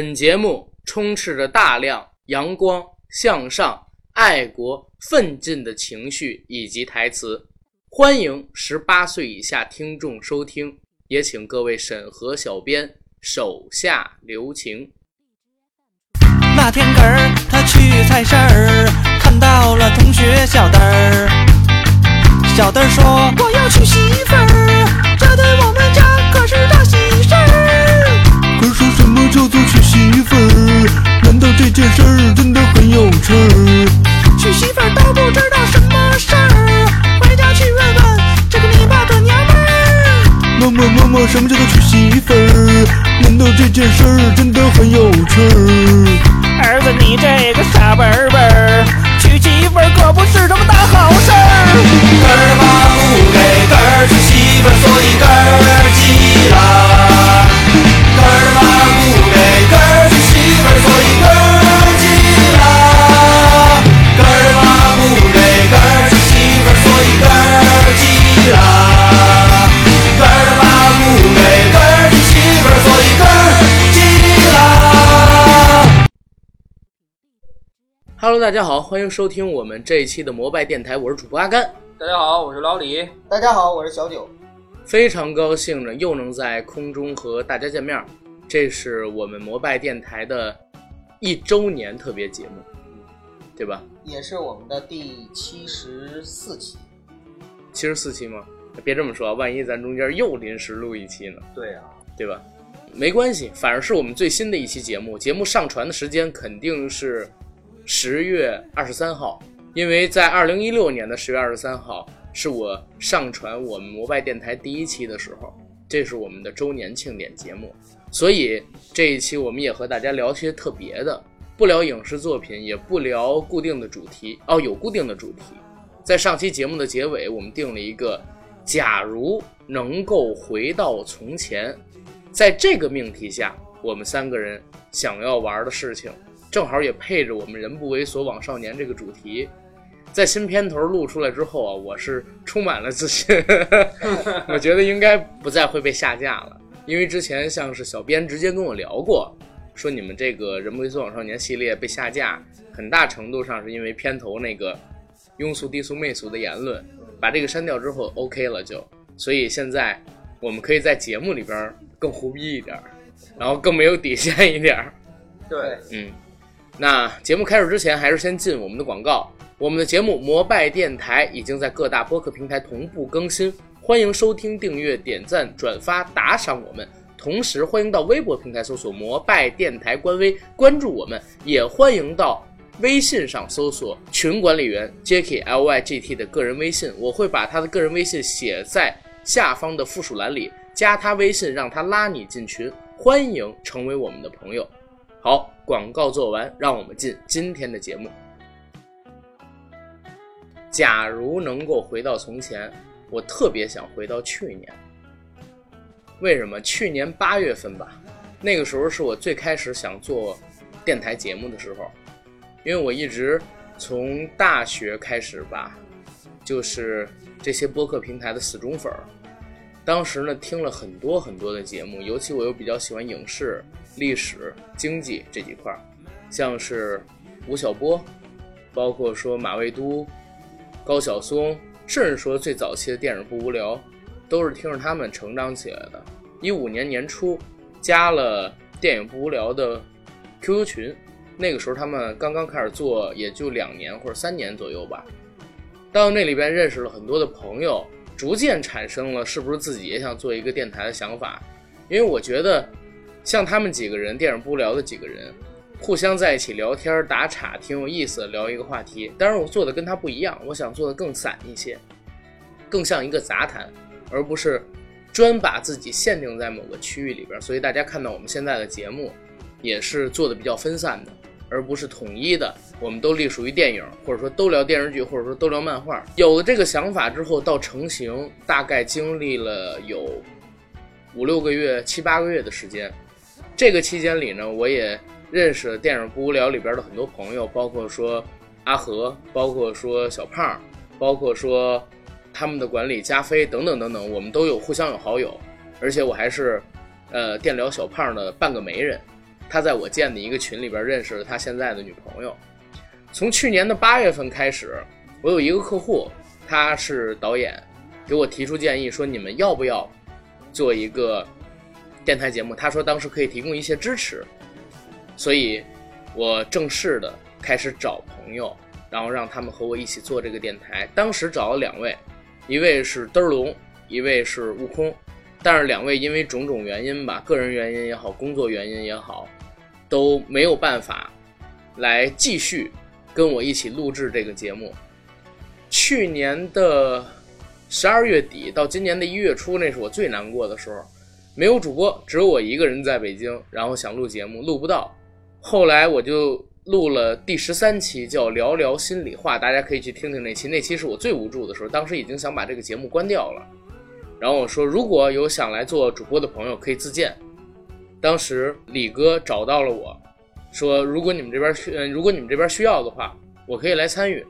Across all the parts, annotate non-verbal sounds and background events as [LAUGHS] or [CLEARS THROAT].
本节目充斥着大量阳光、向上、爱国、奋进的情绪以及台词，欢迎十八岁以下听众收听，也请各位审核小编手下留情。那天根儿他去菜市儿，看到了同学小灯儿。小灯儿说：“我要娶媳妇儿，这对我们家可是大喜事儿。”可是什么叫做娶媳妇儿？难道这件事儿真的很有趣儿？娶媳妇儿都不知道什么事儿，回家去问问这个你爸的娘们儿。妈妈妈妈，什么叫做娶媳妇儿？难道这件事儿真的很有趣儿？儿子，你这个傻笨笨儿，娶媳妇儿可不是什么大好事儿。根 [LAUGHS] 儿妈不给根儿娶媳妇儿，所以根儿急了。Hello，大家好，欢迎收听我们这一期的摩拜电台，我是主播阿甘。大家好，我是老李。大家好，我是小九。非常高兴呢，又能在空中和大家见面儿。这是我们摩拜电台的一周年特别节目，对吧？也是我们的第七十四期。七十四期吗？别这么说，万一咱中间又临时录一期呢，对啊，对吧？没关系，反正是我们最新的一期节目。节目上传的时间肯定是十月二十三号，因为在二零一六年的十月二十三号是我上传我们摩拜电台第一期的时候，这是我们的周年庆典节目。所以这一期我们也和大家聊些特别的，不聊影视作品，也不聊固定的主题。哦，有固定的主题。在上期节目的结尾，我们定了一个“假如能够回到从前”。在这个命题下，我们三个人想要玩的事情，正好也配着我们“人不为所往少年”这个主题。在新片头录出来之后啊，我是充满了自信，[LAUGHS] 我觉得应该不再会被下架了。因为之前像是小编直接跟我聊过，说你们这个“人不为所往少年”系列被下架，很大程度上是因为片头那个庸俗、低俗、媚俗的言论，把这个删掉之后 OK 了就。所以现在我们可以在节目里边更胡逼一点，然后更没有底线一点。对，嗯，那节目开始之前，还是先进我们的广告。我们的节目《摩拜电台》已经在各大播客平台同步更新，欢迎收听、订阅、点赞、转发、打赏我们。同时，欢迎到微博平台搜索“摩拜电台”官微关注我们，也欢迎到微信上搜索群管理员 Jacky L Y G T 的个人微信，我会把他的个人微信写在下方的附属栏里，加他微信，让他拉你进群，欢迎成为我们的朋友。好，广告做完，让我们进今天的节目。假如能够回到从前，我特别想回到去年。为什么？去年八月份吧，那个时候是我最开始想做电台节目的时候，因为我一直从大学开始吧，就是这些播客平台的死忠粉儿。当时呢，听了很多很多的节目，尤其我又比较喜欢影视、历史、经济这几块儿，像是吴晓波，包括说马未都、高晓松，甚至说最早期的电影不无聊，都是听着他们成长起来的。一五年年初加了电影不无聊的 QQ 群，那个时候他们刚刚开始做，也就两年或者三年左右吧。到那里边认识了很多的朋友，逐渐产生了是不是自己也想做一个电台的想法。因为我觉得，像他们几个人，电影不聊的几个人，互相在一起聊天打岔，挺有意思的，聊一个话题。当然，我做的跟他不一样，我想做的更散一些，更像一个杂谈，而不是专把自己限定在某个区域里边。所以大家看到我们现在的节目，也是做的比较分散的，而不是统一的。我们都隶属于电影，或者说都聊电视剧，或者说都聊漫画。有了这个想法之后，到成型大概经历了有五六个月、七八个月的时间。这个期间里呢，我也认识了电影不无聊里边的很多朋友，包括说阿和，包括说小胖，包括说他们的管理加菲等等等等，我们都有互相有好友，而且我还是呃电聊小胖的半个媒人。他在我建的一个群里边认识了他现在的女朋友。从去年的八月份开始，我有一个客户，他是导演，给我提出建议说你们要不要做一个电台节目？他说当时可以提供一些支持，所以我正式的开始找朋友，然后让他们和我一起做这个电台。当时找了两位，一位是嘚儿龙，一位是悟空，但是两位因为种种原因吧，个人原因也好，工作原因也好，都没有办法来继续跟我一起录制这个节目。去年的十二月底到今年的一月初，那是我最难过的时候，没有主播，只有我一个人在北京，然后想录节目录不到，后来我就录了第十三期，叫《聊聊心里话》，大家可以去听听那期，那期是我最无助的时候，当时已经想把这个节目关掉了。然后我说，如果有想来做主播的朋友，可以自荐。当时李哥找到了我，说如果你们这边需，嗯，如果你们这边需要的话，我可以来参与。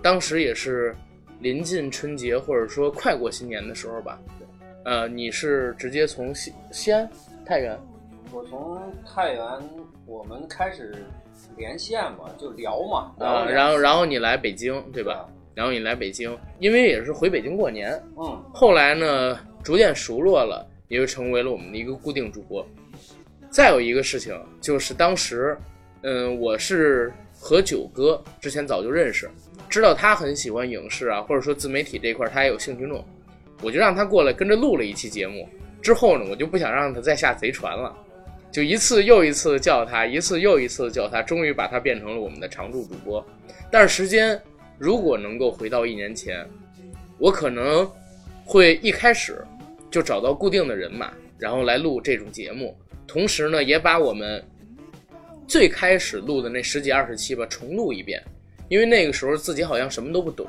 当时也是临近春节或者说快过新年的时候吧。呃，你是直接从西西安、太原，我从太原，我们开始连线嘛，就聊嘛，啊，然后然后你来北京，对吧？？然后你来北京，因为也是回北京过年，嗯，后来呢，逐渐熟络了，也就成为了我们的一个固定主播。再有一个事情就是当时，嗯，我是和九哥之前早就认识，知道他很喜欢影视啊，或者说自媒体这一块他也有兴趣弄，我就让他过来跟着录了一期节目。之后呢，我就不想让他再下贼船了，就一次又一次地叫他，一次又一次地叫他，终于把他变成了我们的常驻主播。但是时间如果能够回到一年前，我可能会一开始就找到固定的人马，然后来录这种节目，同时呢，也把我们最开始录的那十几二十期吧重录一遍，因为那个时候自己好像什么都不懂。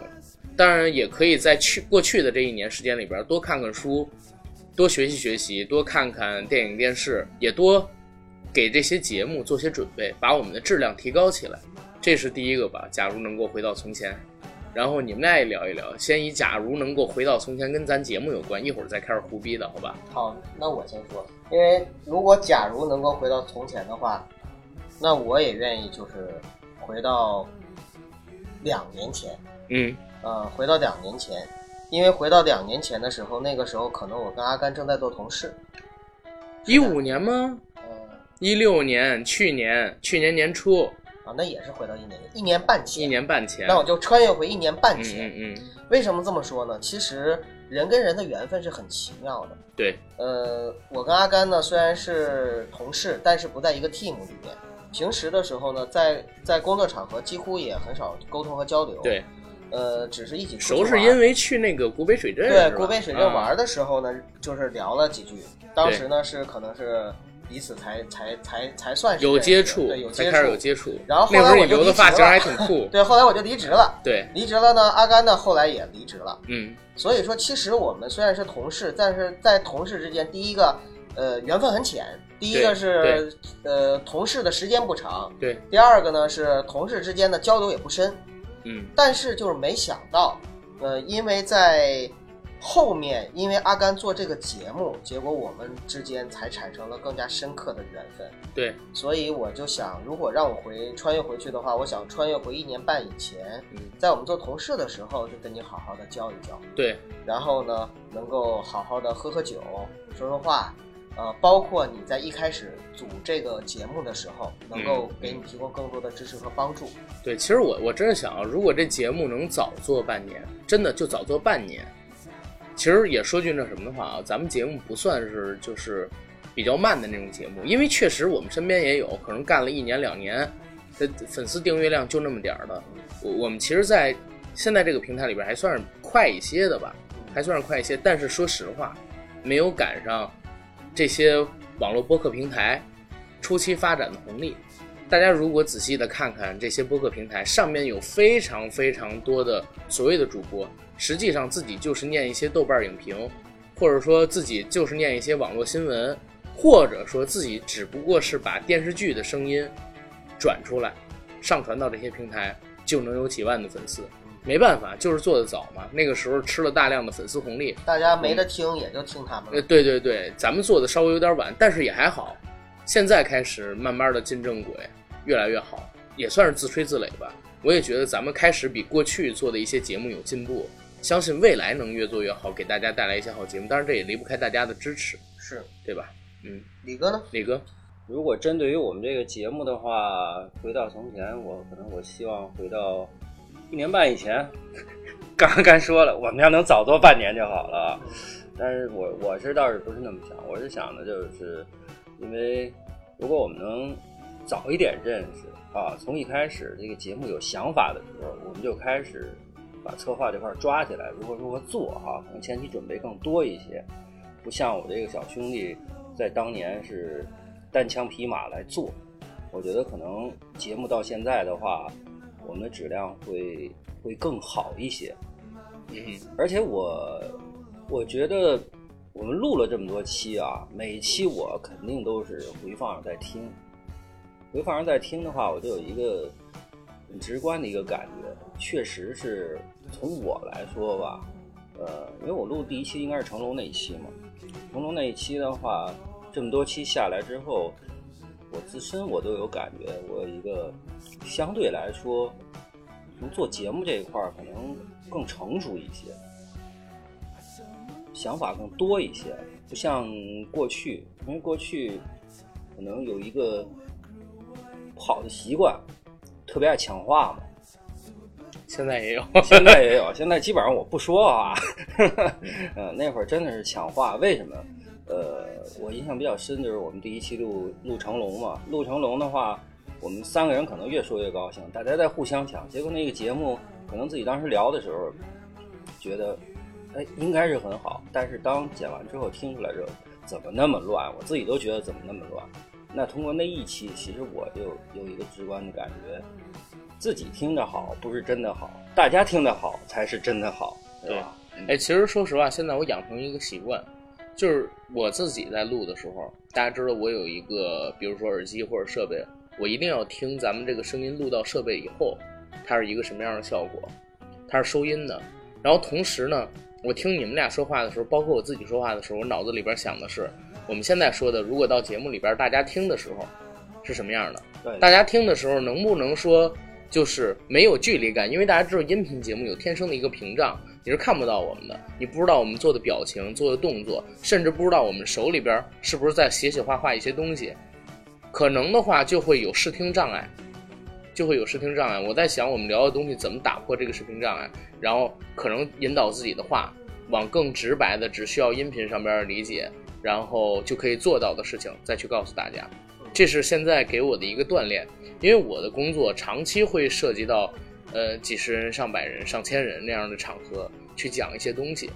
当然，也可以在去过去的这一年时间里边多看看书，多学习学习，多看看电影电视，也多给这些节目做些准备，把我们的质量提高起来。这是第一个吧。假如能够回到从前，然后你们俩也聊一聊，先以假如能够回到从前跟咱节目有关，一会儿再开始胡逼的好吧？好，那我先说，因为如果假如能够回到从前的话，那我也愿意就是回到两年前，嗯呃，回到两年前，因为回到两年前的时候，那个时候可能我跟阿甘正在做同事，一五年吗？呃，一六年，去年，去年年初，啊，那也是回到一年一年半前，一，年半前。那我就穿越回一年半嗯前。嗯嗯，为什么这么说呢？其实人跟人的缘分是很奇妙的。对，呃，我跟阿甘呢虽然是同事，但是不在一个 team 里面。平时的时候呢，在在工作场合几乎也很少沟通和交流。，对，呃，只是一起熟是因为去那个古北水镇，对古北水镇啊玩的时候呢，就是聊了几句。当时呢是可能是彼此才才才才算是有接触对，有才开始有接触。然后后来我就离职留的发型了还挺酷。[LAUGHS] 对，后来我就离职了。对，离职了呢，阿甘呢后来也离职了。嗯，所以说，其实我们虽然是同事，但是在同事之间，第一个，呃，缘分很浅；第一个是，呃，同事的时间不长；对，第二个呢是同事之间的交流也不深。嗯，但是就是没想到，呃，因为在后面，因为阿甘做这个节目，结果我们之间才产生了更加深刻的缘分。对，所以我就想，如果让我回穿越回去的话，我想穿越回一年半以前，嗯，在我们做同事的时候，就跟你好好的交一交。对，然后呢，能够好好的喝喝酒，说说话，呃，包括你在一开始组这个节目的时候，能够嗯给你提供更多的支持和帮助。对，其实我我真的想啊，如果这节目能早做半年，真的就早做半年。其实也说句那什么的话啊，咱们节目不算是就是比较慢的那种节目，因为确实我们身边也有可能干了一年两年，的粉丝订阅量就那么点儿的。我我们其实，在现在这个平台里边还算是快一些的吧，还算是快一些。但是说实话，没有赶上这些网络播客平台初期发展的红利。大家如果仔细的看看这些播客平台，上面有非常非常多的所谓的主播，实际上自己就是念一些豆瓣影评，或者说自己就是念一些网络新闻，或者说自己只不过是把电视剧的声音转出来，上传到这些平台，就能有几万的粉丝。没办法，就是做的早嘛。那个时候吃了大量的粉丝红利，大家没得听，也就听他们呃，了。对对对，咱们做的稍微有点晚，但是也还好。现在开始慢慢的进正轨，越来越好，也算是自吹自擂吧。我也觉得咱们开始比过去做的一些节目有进步，相信未来能越做越好，给大家带来一些好节目。当然，这也离不开大家的支持，是对吧？嗯，李哥呢？李哥，如果针对于我们这个节目的话，回到从前，我可能我希望回到一年半以前。[LAUGHS] 刚刚说了，我们要能早做半年就好了。但是我我是倒是不是那么想，我是想的就是，因为如果我们能早一点认识啊，从一开始这个节目有想法的时候，我们就开始把策划这块抓起来，如何如何做哈、可能前期准备更多一些，不像我这个小兄弟在当年是单枪匹马来做。我觉得可能节目到现在的话，我们的质量会会更好一些。嗯，而且我我觉得我们录了这么多期啊，每一期我肯定都是回放着在听。回放着在听的话，我就有一个很直观的一个感觉，确实是从我来说吧，呃，因为我录第一期应该是成龙那一期嘛，成龙那一期的话，这么多期下来之后，我自身我都有感觉，我有一个相对来说，从做节目这一块儿可能更成熟一些，想法更多一些，不像过去，因为过去可能有一个不好的习惯，特别爱抢话嘛。[LAUGHS] 现在也有，现在也有，现在基本上我不说话。[LAUGHS] 呃，那会儿真的是抢话，为什么？呃，我印象比较深就是我们第一期录录成龙嘛，录成龙的话，我们三个人可能越说越高兴，大家在互相抢。结果那个节目，可能自己当时聊的时候，觉得，哎，应该是很好，但是当剪完之后听出来之后，怎么那么乱？我自己都觉得怎么那么乱。那通过那一期，其实我就有一个直观的感觉，自己听着好不是真的好，大家听的好才是真的好，对吧？哎，其实说实话，现在我养成一个习惯，就是我自己在录的时候，大家知道我有一个，比如说耳机或者设备，我一定要听咱们这个声音录到设备以后，它是一个什么样的效果，它是收音的。然后同时呢，我听你们俩说话的时候，包括我自己说话的时候，我脑子里边想的是，我们现在说的，如果到节目里边大家听的时候是什么样的？对，大家听的时候能不能说就是没有距离感？因为大家知道音频节目有天生的一个屏障，你是看不到我们的，你不知道我们做的表情、做的动作，甚至不知道我们手里边是不是在写写画画一些东西，可能的话就会有视听障碍，就会有视听障碍。我在想我们聊的东西怎么打破这个视听障碍，然后可能引导自己的话往更直白的，只需要音频上边的理解，然后就可以做到的事情再去告诉大家。这是现在给我的一个锻炼，因为我的工作长期会涉及到，呃，几十人、上百人、上千人那样的场合去讲一些东西。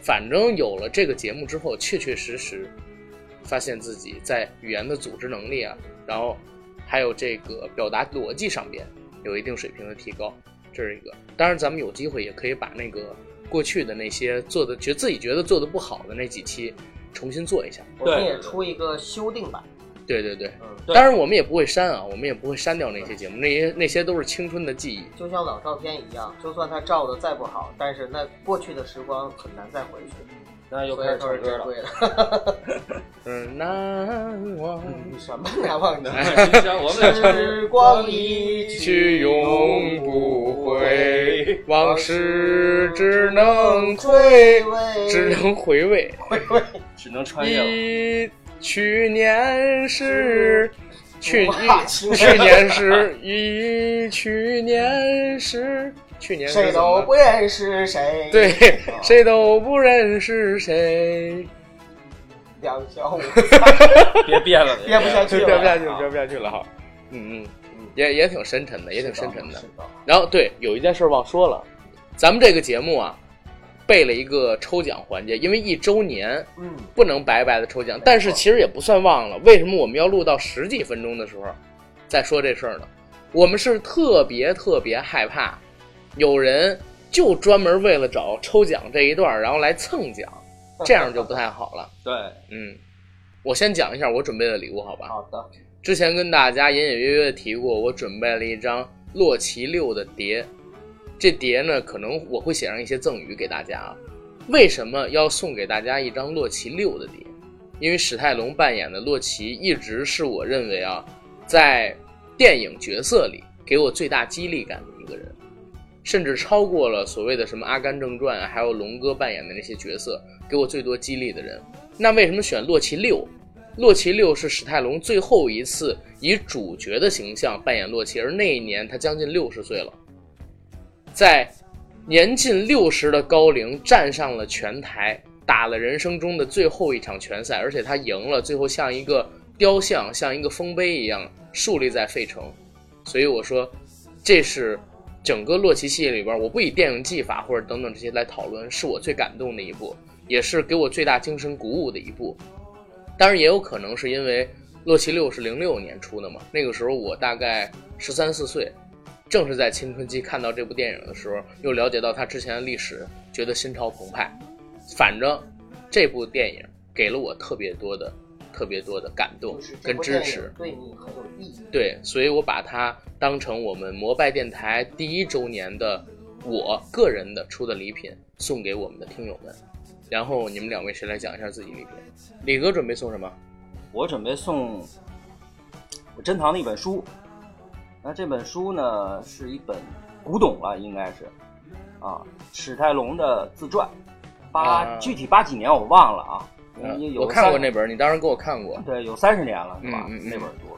反正有了这个节目之后，确确实实发现自己在语言的组织能力啊，然后还有这个表达逻辑上边有一定水平的提高，这是一个。当然，咱们有机会也可以把那个过去的那些做的觉自己觉得做的不好的那几期重新做一下。我们也出一个修订版。对对对，嗯，当然我们也不会删啊，我们也不会删掉那些节目，那些那些都是青春的记忆。就像老照片一样，就算它照的再不好，但是那过去的时光很难再回去。那又开始唱歌了。[LAUGHS] 嗯，难忘什么难忘的？时光一去永不回，往事只能追，味，只能回味。回味。只能穿越了。忆去年是去去年是一去年是去年谁都不认识谁。对，谁都不认识谁。两小五别编了，[LAUGHS] 憋不下去了。就憋不下去了，憋不下去了哈。嗯嗯，也也挺深沉的，也挺深沉。的。然后对，有一件事忘说了，咱们这个节目啊，备了一个抽奖环节，因为一周年嗯，不能白白的抽奖，但是其实也不算忘了。为什么我们要录到十几分钟的时候再说这事儿呢？我们是特别特别害怕有人就专门为了找抽奖这一段，然后来蹭奖，[LAUGHS] 这样就不太好了。[LAUGHS] 对，嗯，我先讲一下我准备的礼物，好吧？好的。之前跟大家隐隐约约提过，我准备了一张洛奇六的碟，这碟呢，可能我会写上一些赠语给大家啊。为什么要送给大家一张洛奇六的碟？因为史泰龙扮演的洛奇一直是我认为啊，在电影角色里给我最大激励感的一个人，甚至超过了所谓的什么《阿甘正传》还有龙哥扮演的那些角色，给我最多激励的人。那为什么选洛奇六？洛奇六是史泰龙最后一次以主角的形象扮演洛奇，而那一年他将近六十岁了，在年近六十的高龄站上了拳台，打了人生中的最后一场拳赛，而且他赢了，最后像一个雕像，像一个丰碑一样树立在费城。所以我说，这是整个洛奇系列里边，我不以电影技法或者等等这些来讨论，是我最感动的一部，也是给我最大精神鼓舞的一部。当然，也有可能是因为洛奇六是零六年出的嘛，那个时候我大概十三四岁，正是在青春期看到这部电影的时候，又了解到它之前的历史，觉得心潮澎湃。反正这部电影给了我特别多的、特别多的感动跟支持。对你很有意义。对，所以我把它当成我们摩拜电台第一周年的我个人的出的礼品，送给我们的听友们。然后你们两位谁来讲一下自己礼品？李哥准备送什么？我准备送我珍藏的一本书。那这本书呢，是一本古董了，应该是啊，史泰龙的自传，八、啊具体八几年我忘了啊。我看过那本，你当时给我看过。对，有三十年了是吧？嗯嗯嗯那本书。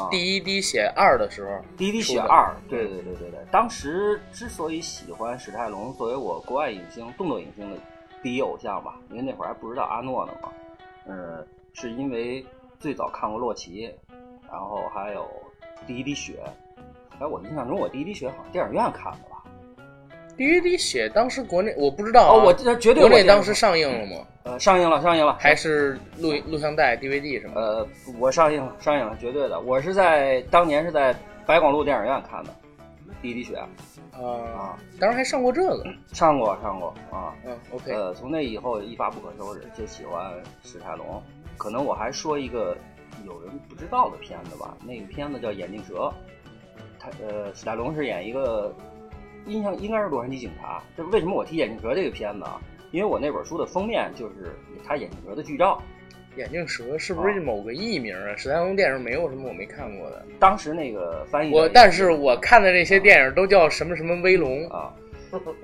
啊第一滴血二的时候，第一滴血二，对对对对对。当时之所以喜欢史泰龙作为我国外影星、动作影星的第一偶像吧，因为那会儿还不知道阿诺呢嘛，嗯，是因为最早看过洛奇，然后还有第一滴血。哎，我印象中我第一滴血好像电影院看的吧？第一滴血当时国内我不知道、啊，哦，我这绝对国内当时上映了吗？呃上映了，上映了，还是录录像带、DVD 什么？呃，我上映了，上映了，绝对的。我是在当年是在白广路电影院看的《第一滴血》啊啊，当时还上过这个。上过上过啊。嗯，OK，呃，从那以后一发不可收拾，就喜欢史泰龙。可能我还说一个有人不知道的片子吧，那个片子叫《眼镜蛇》，他呃，史泰龙是演一个印象应该是洛杉矶警察。这为什么我提《眼镜蛇》这个片子啊？因为我那本书的封面就是他眼镜蛇的剧照。眼镜蛇是不是某个艺名啊？史泰龙电影没有什么我没看过的。当时那个翻译我但是我看的这些电影都叫什么什么威龙，啊，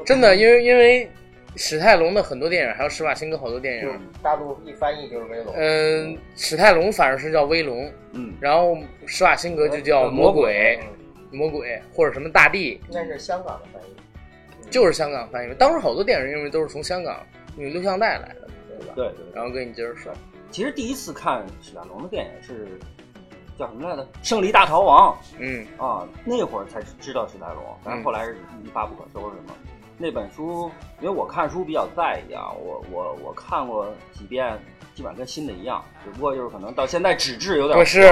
真的，因为因为史泰龙的很多电影，还有施瓦辛格好多电影，大陆一翻译就是威龙。嗯，史泰龙反而是叫威龙，嗯，然后施瓦辛格就叫魔鬼，嗯魔鬼或者什么大地，那是香港的翻译。就是香港翻译。当时好多电影因为都是从香港用录像带来的，对吧？对对。然后跟你接着说，其实第一次看史泰龙的电影是叫什么来着，《胜利大逃亡》。嗯，啊，那会儿才知道史泰龙，但是后来是一发不可收拾嘛。那本书，因为我看书比较在意啊，我我我看过几遍，基本上跟新的一样，只不过就是可能到现在纸质有点不是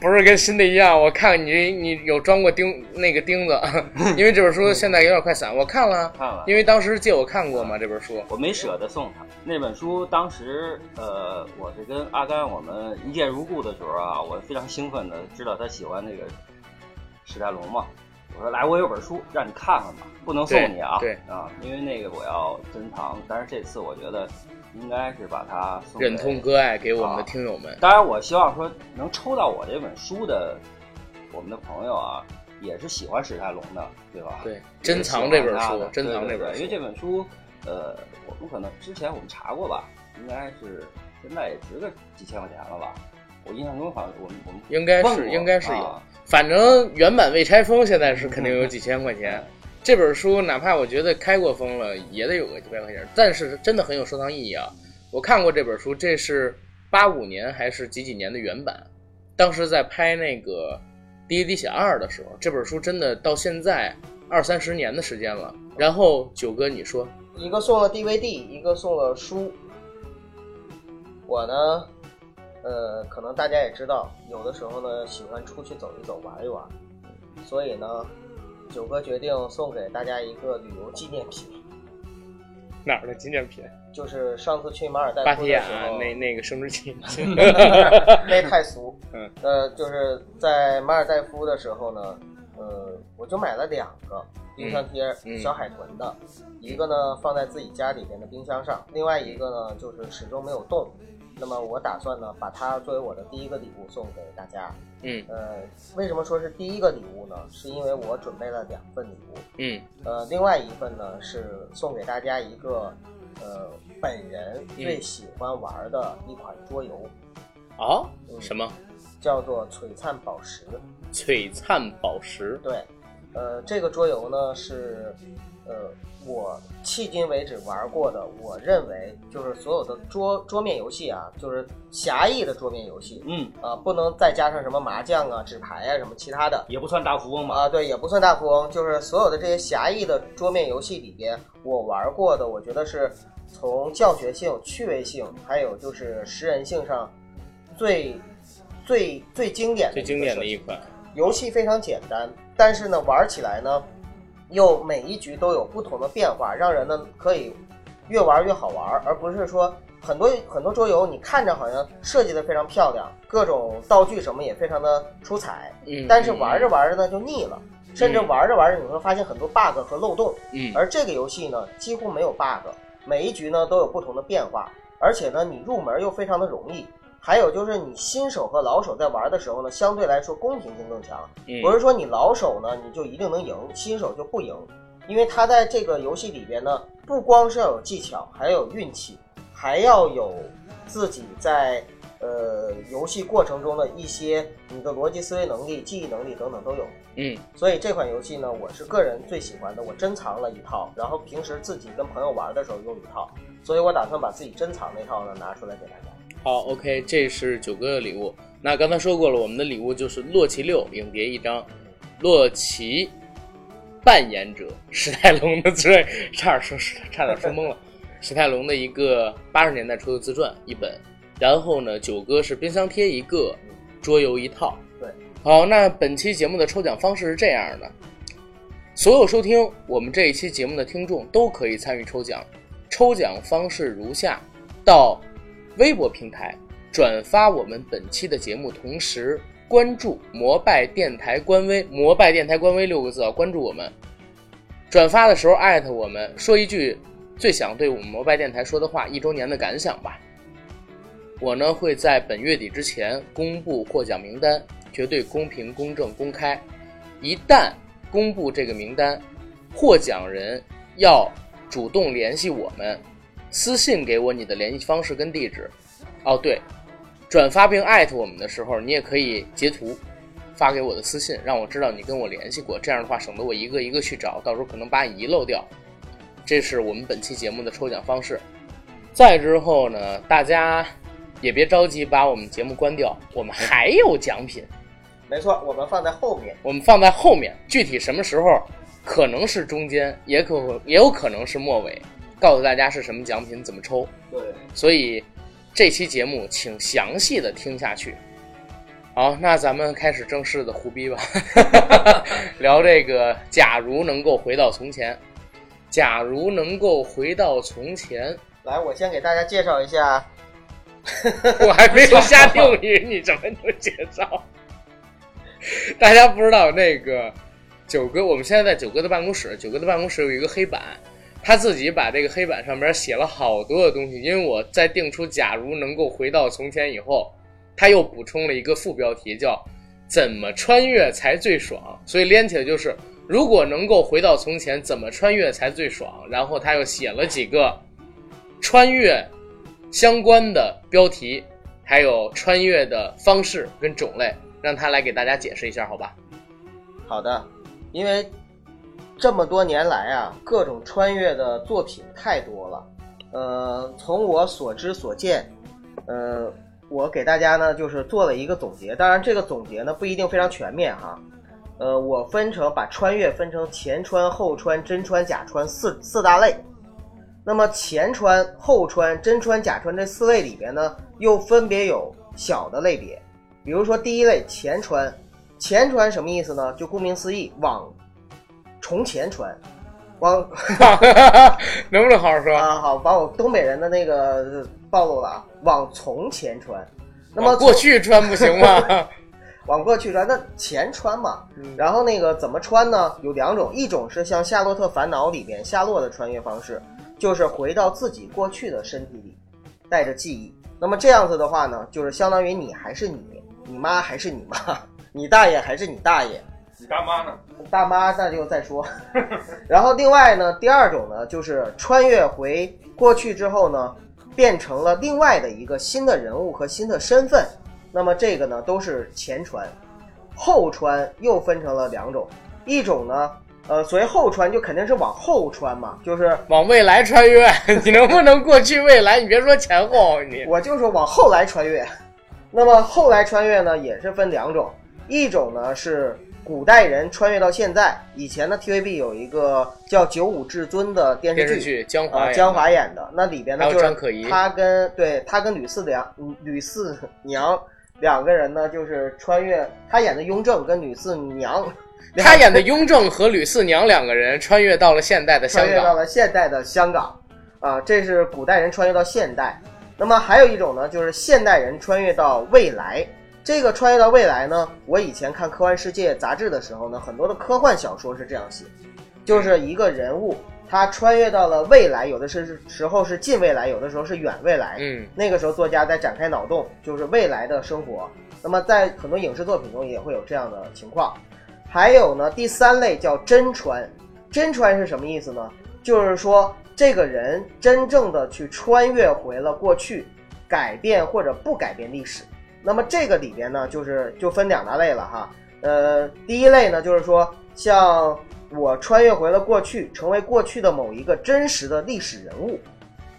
不是跟新的一样，我看你你有装过钉那个钉子，[LAUGHS] 因为这本书现在有点快散，我看了，看了，因为当时借我看过嘛这本书，我没舍得送他那本书。当时呃，我是跟阿甘我们一见如故的时候啊，我非常兴奋的知道他喜欢那个史泰龙嘛。我说来，我有本书让你看看吧，不能送你啊，对啊，因为那个我要珍藏。但是这次我觉得应该是把它送忍痛割爱给我们的听友们。当然，我希望说能抽到我这本书的我们的朋友啊，也是喜欢史泰龙的，对吧？对，珍藏这本书珍藏这本书，因为这本书，呃，我们可能之前我们查过吧，应该是现在也值个几千块钱了吧？我印象中好像我们我们应该是应该是有啊，反正原版未拆封，现在是肯定有几千块钱。这本书哪怕我觉得开过封了，也得有个几百块钱，但是真的很有收藏意义啊！我看过这本书，这是八五年还是几几年的原版，当时在拍那个《第一滴血二》的时候，这本书真的到现在二三十年的时间了。然后九哥，你说一个送了 DVD，一个送了书。我呢，呃，可能大家也知道，有的时候呢喜欢出去走一走、玩一玩，所以呢，九哥决定送给大家一个旅游纪念品，哪儿的纪念品？就是上次去马尔代夫的时候，那那个生殖器。[LAUGHS] 那太俗。嗯，[LAUGHS] 呃，就是在马尔代夫的时候呢，呃，我就买了两个冰箱贴，嗯小海豚的，一个呢放在自己家里面的冰箱上，另外一个呢就是始终没有动。那么我打算呢，把它作为我的第一个礼物送给大家。嗯呃，为什么说是第一个礼物呢？是因为我准备了两份礼物。嗯呃，另外一份呢是送给大家一个，呃，本人最喜欢玩的一款桌游，哦，嗯什么叫做《璀璨宝石》。璀璨宝石？对，呃，这个桌游呢是，呃，我迄今为止玩过的，我认为就是所有的桌桌面游戏啊，就是狭义的桌面游戏嗯，啊、不能再加上什么麻将啊、纸牌啊什么其他的。也不算大富翁吧？啊，对，也不算大富翁，就是所有的这些狭义的桌面游戏里边，我玩过的，我觉得是从教学性、趣味性，还有就是识人性上最最最经典的最经典的一款。游戏非常简单，但是呢，玩起来呢，又每一局都有不同的变化，让人呢可以越玩越好玩，而不是说很多很多桌游你看着好像设计的非常漂亮，各种道具什么也非常的出彩，嗯，但是玩着玩着呢就腻了，甚至玩着玩着你会发现很多 bug 和漏洞，嗯，而这个游戏呢几乎没有 bug，每一局呢都有不同的变化，而且呢你入门又非常的容易。还有就是你新手和老手在玩的时候呢，相对来说公平性更强。嗯不是说你老手呢你就一定能赢，新手就不赢，因为他在这个游戏里边呢，不光是要有技巧，还要有运气，还要有自己在呃游戏过程中的一些你的逻辑思维能力、记忆能力等等都有。嗯所以这款游戏呢，我是个人最喜欢的，我珍藏了一套，然后平时自己跟朋友玩的时候用一套，所以我打算把自己珍藏那套呢拿出来给大家。好，OK，这是九哥的礼物。那刚才说过了，我们的礼物就是洛奇六影碟一张，洛奇扮演者史泰龙的自传，差点说差点说懵了，史泰龙的一个八十年代出的自传一本，然后呢，九哥是冰箱贴一个，桌游一套。对，好，那本期节目的抽奖方式是这样的，所有收听我们这一期节目的听众都可以参与抽奖，抽奖方式如下：到微博平台转发我们本期的节目，同时关注摩拜电台官微“摩拜电台官微”六个字啊，关注我们。转发的时候艾特我们，说一句最想对我们摩拜电台说的话，一周年的感想吧。我呢会在本月底之前公布获奖名单，绝对公平、公正、公开。一旦公布这个名单，获奖人要主动联系我们，私信给我你的联系方式跟地址。哦，对，转发并艾特我们的时候，你也可以截图发给我的私信，让我知道你跟我联系过。这样的话，省得我一个一个去找，到时候可能把你遗漏掉。这是我们本期节目的抽奖方式。再之后呢，大家也别着急把我们节目关掉，我们还有奖品，没错，我们放在后面。我们放在后面，具体什么时候可能是中间，也可也有可能是末尾，告诉大家是什么奖品，怎么抽。对，所以这期节目请详细的听下去。好，那咱们开始正式的胡逼吧，[LAUGHS] 聊这个。假如能够回到从前，假如能够回到从前，来，我先给大家介绍一下，[LAUGHS] 我还没有下定语，你怎么能介绍？[LAUGHS] 大家不知道那个九哥，我们现在在九哥的办公室，九哥的办公室有一个黑板，他自己把这个黑板上边写了好多的东西。因为我在定出“假如能够回到从前”以后，他又补充了一个副标题，叫“怎么穿越才最爽”，所以连起来就是“如果能够回到从前，怎么穿越才最爽”。然后他又写了几个穿越相关的标题，还有穿越的方式跟种类，让他来给大家解释一下，好吧？好的，因为这么多年来啊，各种穿越的作品太多了。呃，从我所知所见，呃，我给大家呢就是做了一个总结。当然，这个总结呢不一定非常全面哈。呃，我分成把穿越分成前穿、后穿、真穿、假穿四四大类。那么前穿、后穿、真穿、假穿这四类里边呢，又分别有小的类别。比如说第一类前穿，前穿什么意思呢？就顾名思义，往从前穿，往 [LAUGHS] 能不能好好说？啊好，把我东北人的那个暴露了啊，往从前穿。那么过去穿不行吗？[LAUGHS] 往过去穿，那前穿嘛。嗯然后那个怎么穿呢？有两种，一种是像《夏洛特烦恼》里边夏洛的穿越方式，就是回到自己过去的身体里，带着记忆，那么这样子的话呢，就是相当于你还是你，你妈还是你妈，你大爷还是你大爷，你大妈呢？大妈那就再说。[LAUGHS] 然后另外呢，第二种呢，就是穿越回过去之后呢，变成了另外的一个新的人物和新的身份。那么这个呢，都是前传，后传又分成了两种，一种呢，呃，所谓后穿就肯定是往后穿嘛，就是往未来穿越，[LAUGHS] 你能不能过去未来？你别说前后，你我就说往后来穿越。那么后来穿越呢，也是分两种，一种呢是古代人穿越到现在。以前呢，TVB 有一个叫《九五至尊》的电视剧，电视剧江华啊，江华演的，那里边呢就是他跟对他跟吕四娘嗯吕四娘两个人呢，就是穿越，他演的雍正跟吕四娘，[LAUGHS] 他演的雍正和吕四娘两个人穿越到了现代的香港穿越到，了现代的香港，啊，这是古代人穿越到现代。那么还有一种呢，就是现代人穿越到未来。这个穿越到未来呢，我以前看《科幻世界》杂志的时候呢，很多的科幻小说是这样写，就是一个人物他穿越到了未来，有的是时候是近未来，有的时候是远未来。嗯，那个时候作家在展开脑洞，就是未来的生活。那么在很多影视作品中也会有这样的情况。还有呢，第三类叫真穿，真穿是什么意思呢？就是说这个人真正的去穿越回了过去，改变或者不改变历史。那么这个里边呢，就是就分两大类了哈。呃，第一类呢，就是说像我穿越回了过去，成为过去的某一个真实的历史人物。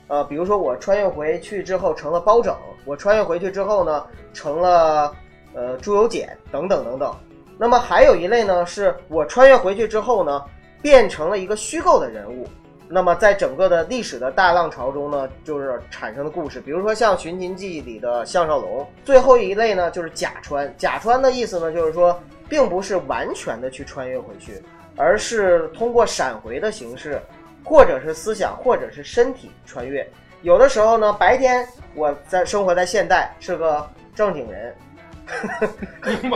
呃，比如说我穿越回去之后成了包拯，我穿越回去之后呢，成了呃朱由检等等等等。那么还有一类呢，是我穿越回去之后呢，变成了一个虚构的人物。那么在整个的历史的大浪潮中呢，就是产生的故事，比如说像《寻秦记》里的项少龙。最后一类呢，就是假穿。假穿的意思呢，就是说，并不是完全的去穿越回去，而是通过闪回的形式，或者是思想，或者是身体穿越。有的时候呢，白天我在生活在现代，是个正经人，[LAUGHS]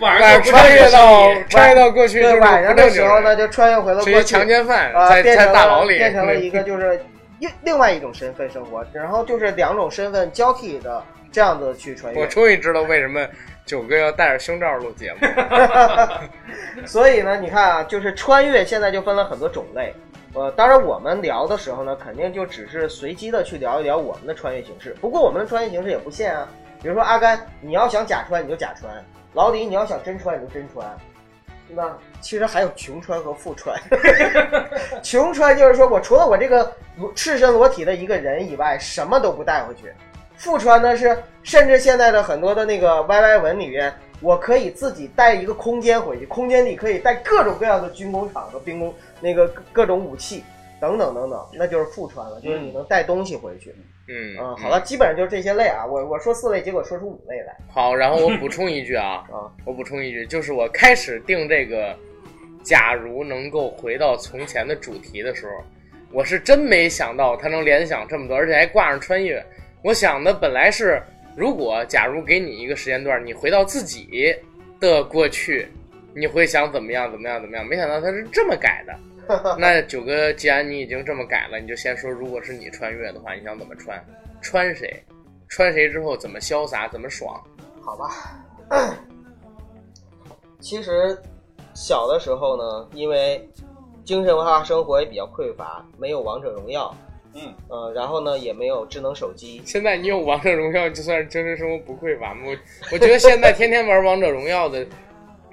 晚上穿越到穿越到过去对晚上的时候呢，就穿越回了过去，强奸犯，啊、在在变成大牢里变成了一个就是另另外一种身份生活，然后就是两种身份交替的这样子去穿越我。终于知道为什么九哥要戴着胸罩录节目。[LAUGHS] 所以呢，你看啊，就是穿越现在就分了很多种类。呃，当然我们聊的时候呢，肯定就只是随机的去聊一聊我们的穿越形式。不过我们的穿越形式也不限啊，比如说阿甘，你要想假穿你就假穿；老李你要想真穿你就真穿，对吧？其实还有穷穿和富穿。[LAUGHS] 穷穿就是说我除了我这个赤身裸体的一个人以外，什么都不带回去。富穿呢是，甚至现在的很多的那个 YY 文里面，我可以自己带一个空间回去，空间里可以带各种各样的军工厂和兵工那个各各种武器等等等等，那就是富穿了，就是你能带东西回去。嗯嗯，好了，基本上就是这些类啊。我我说四类，结果说出五类来。好，然后我补充一句啊 [LAUGHS] 啊，我补充一句，就是我开始定这个“假如能够回到从前”的主题的时候，我是真没想到它能联想这么多，而且还挂上穿越。我想的本来是，如果假如给你一个时间段，你回到自己的过去，你会想怎么样怎么样怎么样？没想到它是这么改的。[LAUGHS] 那九哥，既然你已经这么改了，你就先说，如果是你穿越的话，你想怎么穿？穿谁？穿谁之后怎么潇洒，怎么爽？好吧，[CLEARS THROAT] 其实小的时候呢，因为精神文化生活也比较匮乏，没有王者荣耀，嗯，呃，然后呢也没有智能手机，现在你有王者荣耀，就算是精神生活不匮乏吗？我我觉得现在天天玩王者荣耀的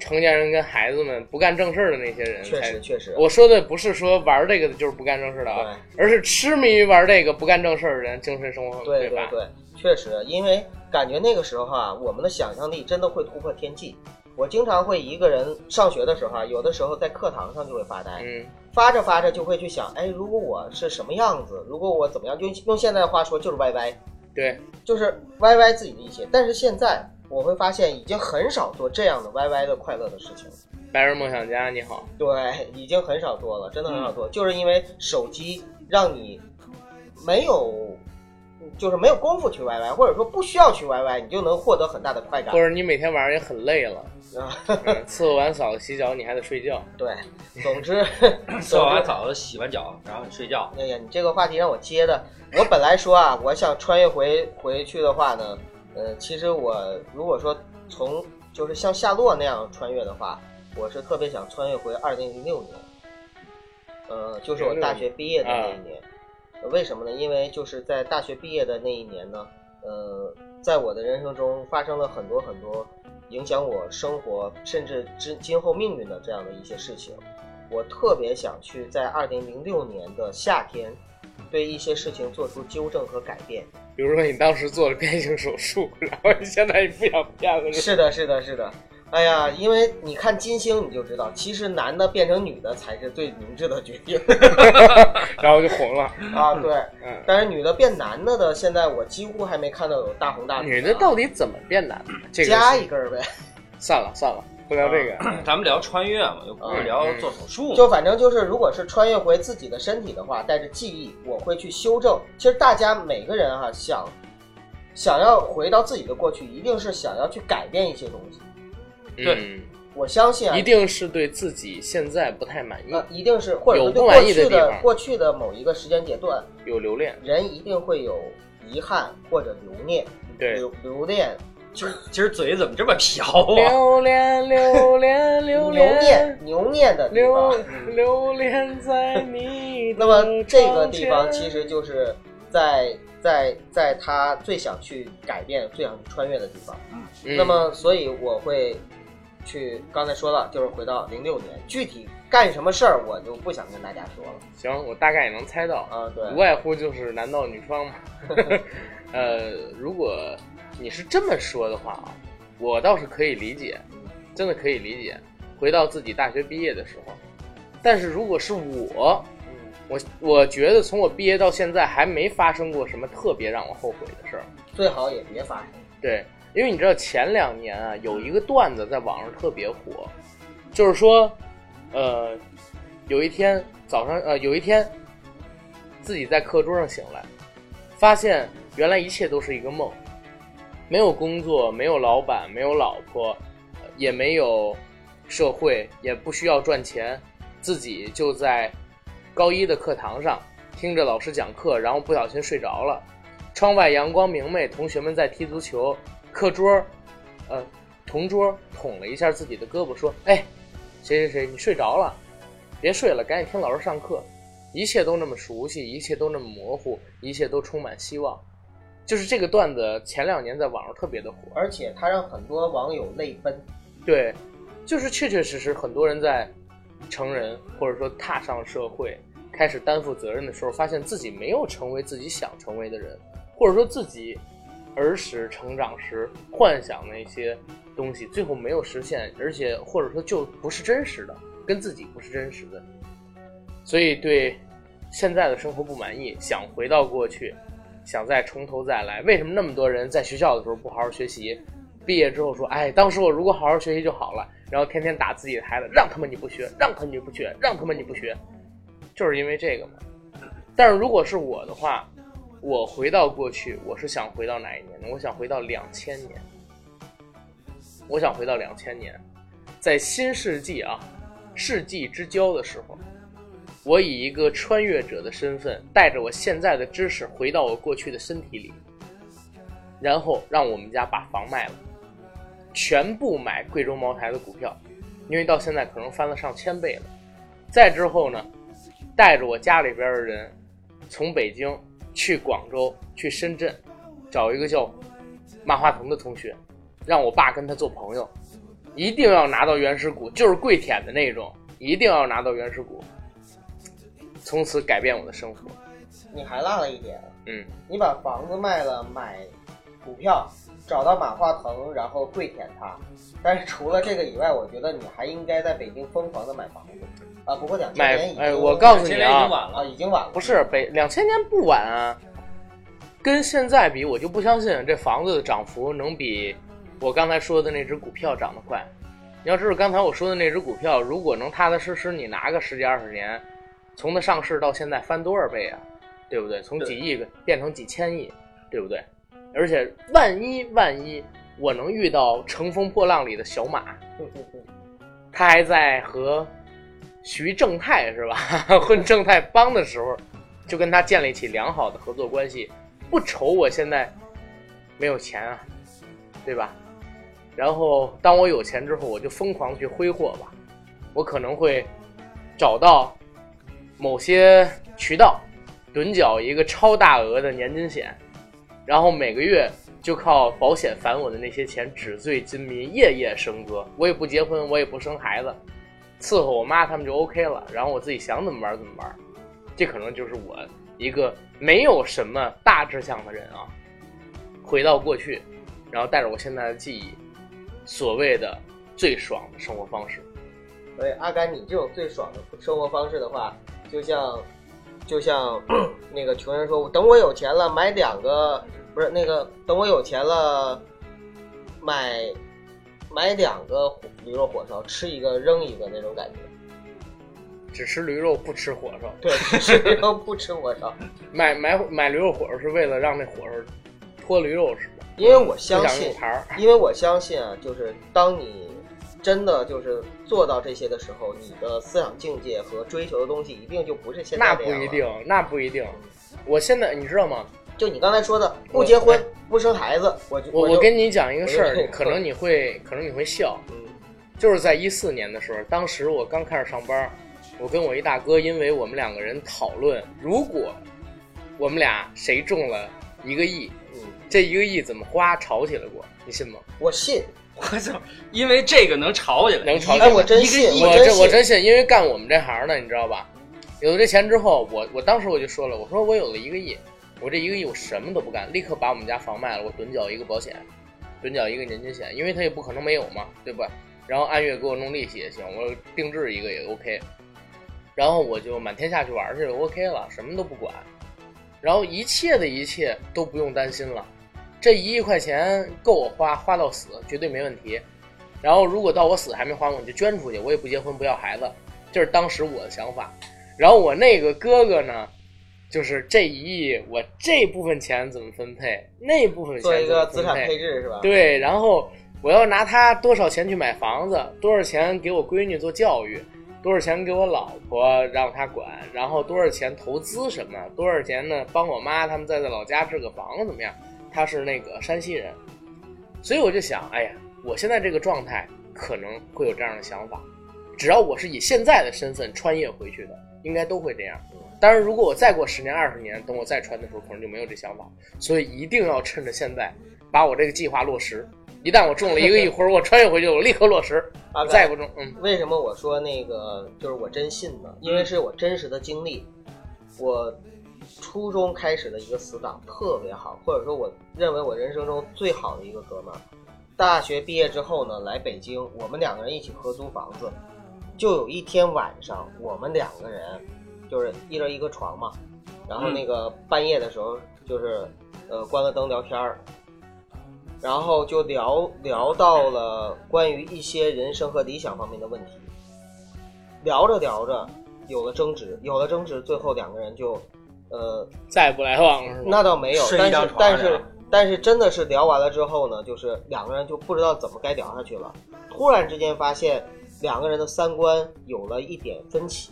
成年人跟孩子们不干正事儿的那些人，确实确实，我说的不是说玩这个的就是不干正事儿的啊，而是痴迷于玩这个不干正事儿的人，精神生活很匮乏。对对对，确实，因为感觉那个时候哈、我们的想象力真的会突破天际。我经常会一个人上学的时候啊，有的时候在课堂上就会发呆，嗯，发着发着就会去想，哎，如果我是什么样子，如果我怎么样，就用现在的话说就是 YY，对，就是歪歪自己的一些。但是现在我会发现，已经很少做这样的歪歪的快乐的事情了。白日梦想家你好，对，已经很少做了，真的很少做，就是因为手机让你没有就是没有功夫去 YY，或者说不需要去 YY，你就能获得很大的快感或。者你每天晚上也很累了，[LAUGHS] 啊，嗯伺候完嫂子洗脚，你还得睡觉。对，总之，伺候完嫂子，洗完脚，然后你睡觉。哎呀，你这个话题让我接的。我本来说啊，我想穿越回回去的话呢，呃，其实我如果说从就是像夏洛那样穿越的话，我是特别想穿越回二零零六年，呃，就是我大学毕业的那一年。啊为什么呢？因为就是在大学毕业的那一年呢，呃，在我的人生中发生了很多很多影响我生活甚至今今后命运的这样的一些事情。我特别想去在二零零六年的夏天，对一些事情做出纠正和改变。比如说你当时做了变性手术，然后你现在你不想变了，是的，是的，是的。哎呀，因为你看金星，你就知道，其实男的变成女的才是最明智的决定 [LAUGHS] 然后就红了。啊。对，嗯，但是女的变男的的，现在我几乎还没看到有大红大紫的。女的到底怎么变男的？这个加一根儿呗。算了算了，不聊这个。咱们聊穿越嘛，又不是聊做手术。就反正就是，如果是穿越回自己的身体的话，带着记忆，我会去修正。其实大家每个人哈、想想要回到自己的过去，一定是想要去改变一些东西。对嗯，我相信啊，一定是对自己现在不太满意，呃，一定是或者是对有不满意的过去的地方过去的某一个时间阶段，有留恋。人一定会有遗憾或者留念。对，留留恋，今儿今儿嘴怎么这么瓢啊？留恋留恋留恋留念恋留念的地留方。留恋在你那么这个地方其实就是在在在他最想去改变、最想去穿越的地方。嗯那么，所以我会去，刚才说了，就是回到零六年，具体干什么事儿，我就不想跟大家说了。行，我大概也能猜到，啊，对，无外乎就是男盗女双嘛。[LAUGHS] 呃，如果你是这么说的话啊，我倒是可以理解，真的可以理解。回到自己大学毕业的时候，但是如果是我，嗯，我我觉得从我毕业到现在还没发生过什么特别让我后悔的事儿。最好也别发生。对，因为你知道前两年啊，有一个段子在网上特别火，就是说，呃，有一天早上，呃，有一天自己在课桌上醒来，发现原来一切都是一个梦，没有工作，没有老板，没有老婆，也没有社会，也不需要赚钱，自己就在高一的课堂上听着老师讲课，然后不小心睡着了。窗外阳光明媚，同学们在踢足球，课桌，呃，同桌捅了一下自己的胳膊，说：“哎，谁谁谁，你睡着了，别睡了，赶紧听老师上课。”一切都那么熟悉，一切都那么模糊，一切都充满希望。就是这个段子前两年在网上特别的火，而且它让很多网友泪奔。对，就是确确实实很多人在成人或者说踏上社会，开始担负责任的时候，发现自己没有成为自己想成为的人，或者说自己儿时成长时幻想的一些东西，最后没有实现，而且或者说就不是真实的，跟自己不是真实的，所以对现在的生活不满意，想回到过去，想再从头再来。为什么那么多人在学校的时候不好好学习？毕业之后说，哎，当时我如果好好学习就好了，然后天天打自己的孩子，让他们你不学，让他们你不学，让他们你不学，就是因为这个嘛。但是如果是我的话，我回到过去，我是想回到哪一年呢？我想回到两千年，我想回到两千年，在新世纪啊，世纪之交的时候，我以一个穿越者的身份，带着我现在的知识回到我过去的身体里，然后让我们家把房卖了，全部买贵州茅台的股票，因为到现在可能翻了上千倍了。再之后呢，带着我家里边的人，从北京去广州、去深圳，找一个叫马化腾的同学，让我爸跟他做朋友，一定要拿到原始股，就是跪舔的那种，一定要拿到原始股，从此改变我的生活。你还落了一点，嗯，你把房子卖了买股票，找到马化腾，然后跪舔他。但是除了这个以外，我觉得你还应该在北京疯狂的买房子啊。不过两千年已经，哎，我告诉你啊，已经晚了啊，已经晚了。不是北两千年不晚啊，跟现在比，我就不相信这房子的涨幅能比我刚才说的那只股票涨得快。你要知道，刚才我说的那只股票，如果能踏踏实实你拿个十几二十年，从它上市到现在翻多少倍啊？对不对？从几亿个变成几千亿，对不对？而且万一万一我能遇到乘风破浪里的小马，[LAUGHS] 他还在和徐正泰是吧 [LAUGHS] 混正泰帮的时候，就跟他建立起良好的合作关系，不愁我现在没有钱啊，对吧？然后当我有钱之后，我就疯狂去挥霍吧，我可能会找到某些渠道趸缴一个超大额的年金险，然后每个月就靠保险返我的那些钱纸醉金迷，夜夜笙歌。我也不结婚，我也不生孩子，伺候我妈他们就 OK 了。然后我自己想怎么玩怎么玩，这可能就是我一个没有什么大志向的人啊。回到过去，然后带着我现在的记忆，所谓的最爽的生活方式。所以阿甘，你这种最爽的生活方式的话，就像就像 [CLEARS THROAT] 那个穷人说，等我有钱了买两个，不是那个等我有钱了买买两个驴肉火烧，吃一个扔一个那种感觉。只吃驴肉不吃火烧，对，[LAUGHS] 只吃驴肉不吃火烧，[LAUGHS] 买买买驴肉火烧是为了让那火烧脱驴肉是吧？因为我相信。[LAUGHS] 因为我相信啊，就是当你真的就是做到这些的时候，你的思想境界和追求的东西一定就不是现在那这样了不一定，那不一定。我现在你知道吗？就你刚才说的，不结婚、不生孩子，我就就我我跟你讲一个事儿，可能你会可能你会笑，嗯就是在一四年的时候，当时我刚开始上班，我跟我一大哥，因为我们两个人讨论，如果我们俩谁中了一个亿，嗯，这一个亿怎么花，吵起来过，你信吗？我信，我操！因为这个能吵起来，能吵起来哎，我真信，亿我这真我真信，因为干我们这行的，你知道吧？有了这钱之后，我我当时我就说了，我说我有了一个亿，我这一个亿我什么都不干，立刻把我们家房卖了，我趸缴一个保险，趸缴一个年金险，因为他也不可能没有嘛，对吧？然后按月给我弄利息也行，我定制一个也 OK。然后我就满天下去玩去，OK 了，什么都不管，然后一切的一切都不用担心了，这一亿块钱够我花，花到死绝对没问题。然后如果到我死还没花完，我就捐出去，我也不结婚不要孩子，这是当时我的想法。然后我那个哥哥呢，就是这一亿，我这部分钱怎么分配，那部分钱做一个资产配置是吧？对，然后我要拿他多少钱去买房子，多少钱给我闺女做教育，多少钱给我老婆让她管，然后多少钱投资什么，多少钱呢帮我妈他们再在老家置个房子怎么样？他是那个山西人，所以我就想，哎呀，我现在这个状态可能会有这样的想法，只要我是以现在的身份穿越回去的，应该都会这样。当然，如果我再过十年、二十年，等我再穿的时候，可能就没有这想法。所以一定要趁着现在，把我这个计划落实。一旦我中了一个亿，或者我穿越回去，我立刻落实。啊再不中，嗯，为什么我说那个就是我真信呢？因为是我真实的经历。我初中开始的一个死党特别好，或者说我认为我人生中最好的一个哥们儿。大学毕业之后呢，来北京，我们两个人一起合租房子。就有一天晚上，我们两个人就是一人一个床嘛，然后那个半夜的时候就是呃关了灯聊天儿，然后就聊聊到了关于一些人生和理想方面的问题。聊着聊着有了争执，有了争执，最后两个人就呃再也不来往了，是吧？那倒没有，但是睡一张床但是上但是真的是聊完了之后呢，就是两个人就不知道怎么该聊下去了。突然之间发现两个人的三观有了一点分歧，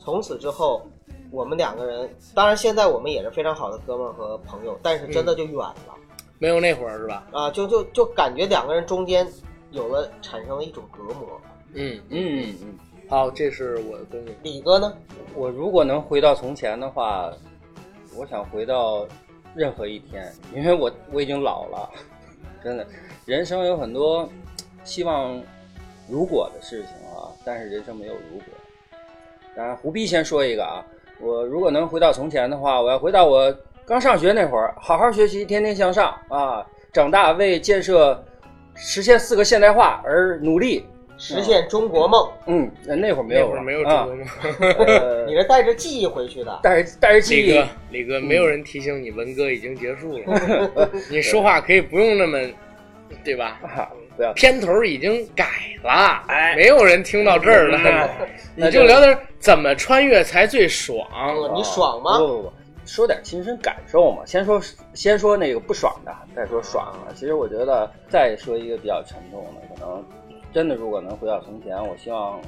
从此之后，我们两个人，当然现在我们也是非常好的哥们儿和朋友，但是真的就远了、没有那会儿是吧？啊，就就就感觉两个人中间有了产生了一种隔膜。嗯，嗯嗯嗯，好，这是我的东西。李哥呢？我如果能回到从前的话，我想回到任何一天，因为我我已经老了，真的，人生有很多希望如果的事情啊，但是人生没有如果。当然，胡逼先说一个啊，我如果能回到从前的话，我要回到我刚上学那会儿，好好学习，天天向上啊，长大为建设实现四个现代化而努力。实现中国梦，嗯，那会儿没有了，那会儿没有啊中国梦。[LAUGHS] 呃你是带着记忆回去的。带着带着记忆李哥，李哥，没有人提醒你文革已经结束了，[LAUGHS] 你说话可以不用那么，对吧？啊，不要片头已经改了，哎，没有人听到这儿了，[LAUGHS] 你就聊点怎么穿越才最爽。你爽吗？不不不，说点亲身感受嘛。先说先说那个不爽的，再说爽的。其实我觉得再说一个比较沉重的，可能真的如果能回到从前，我希望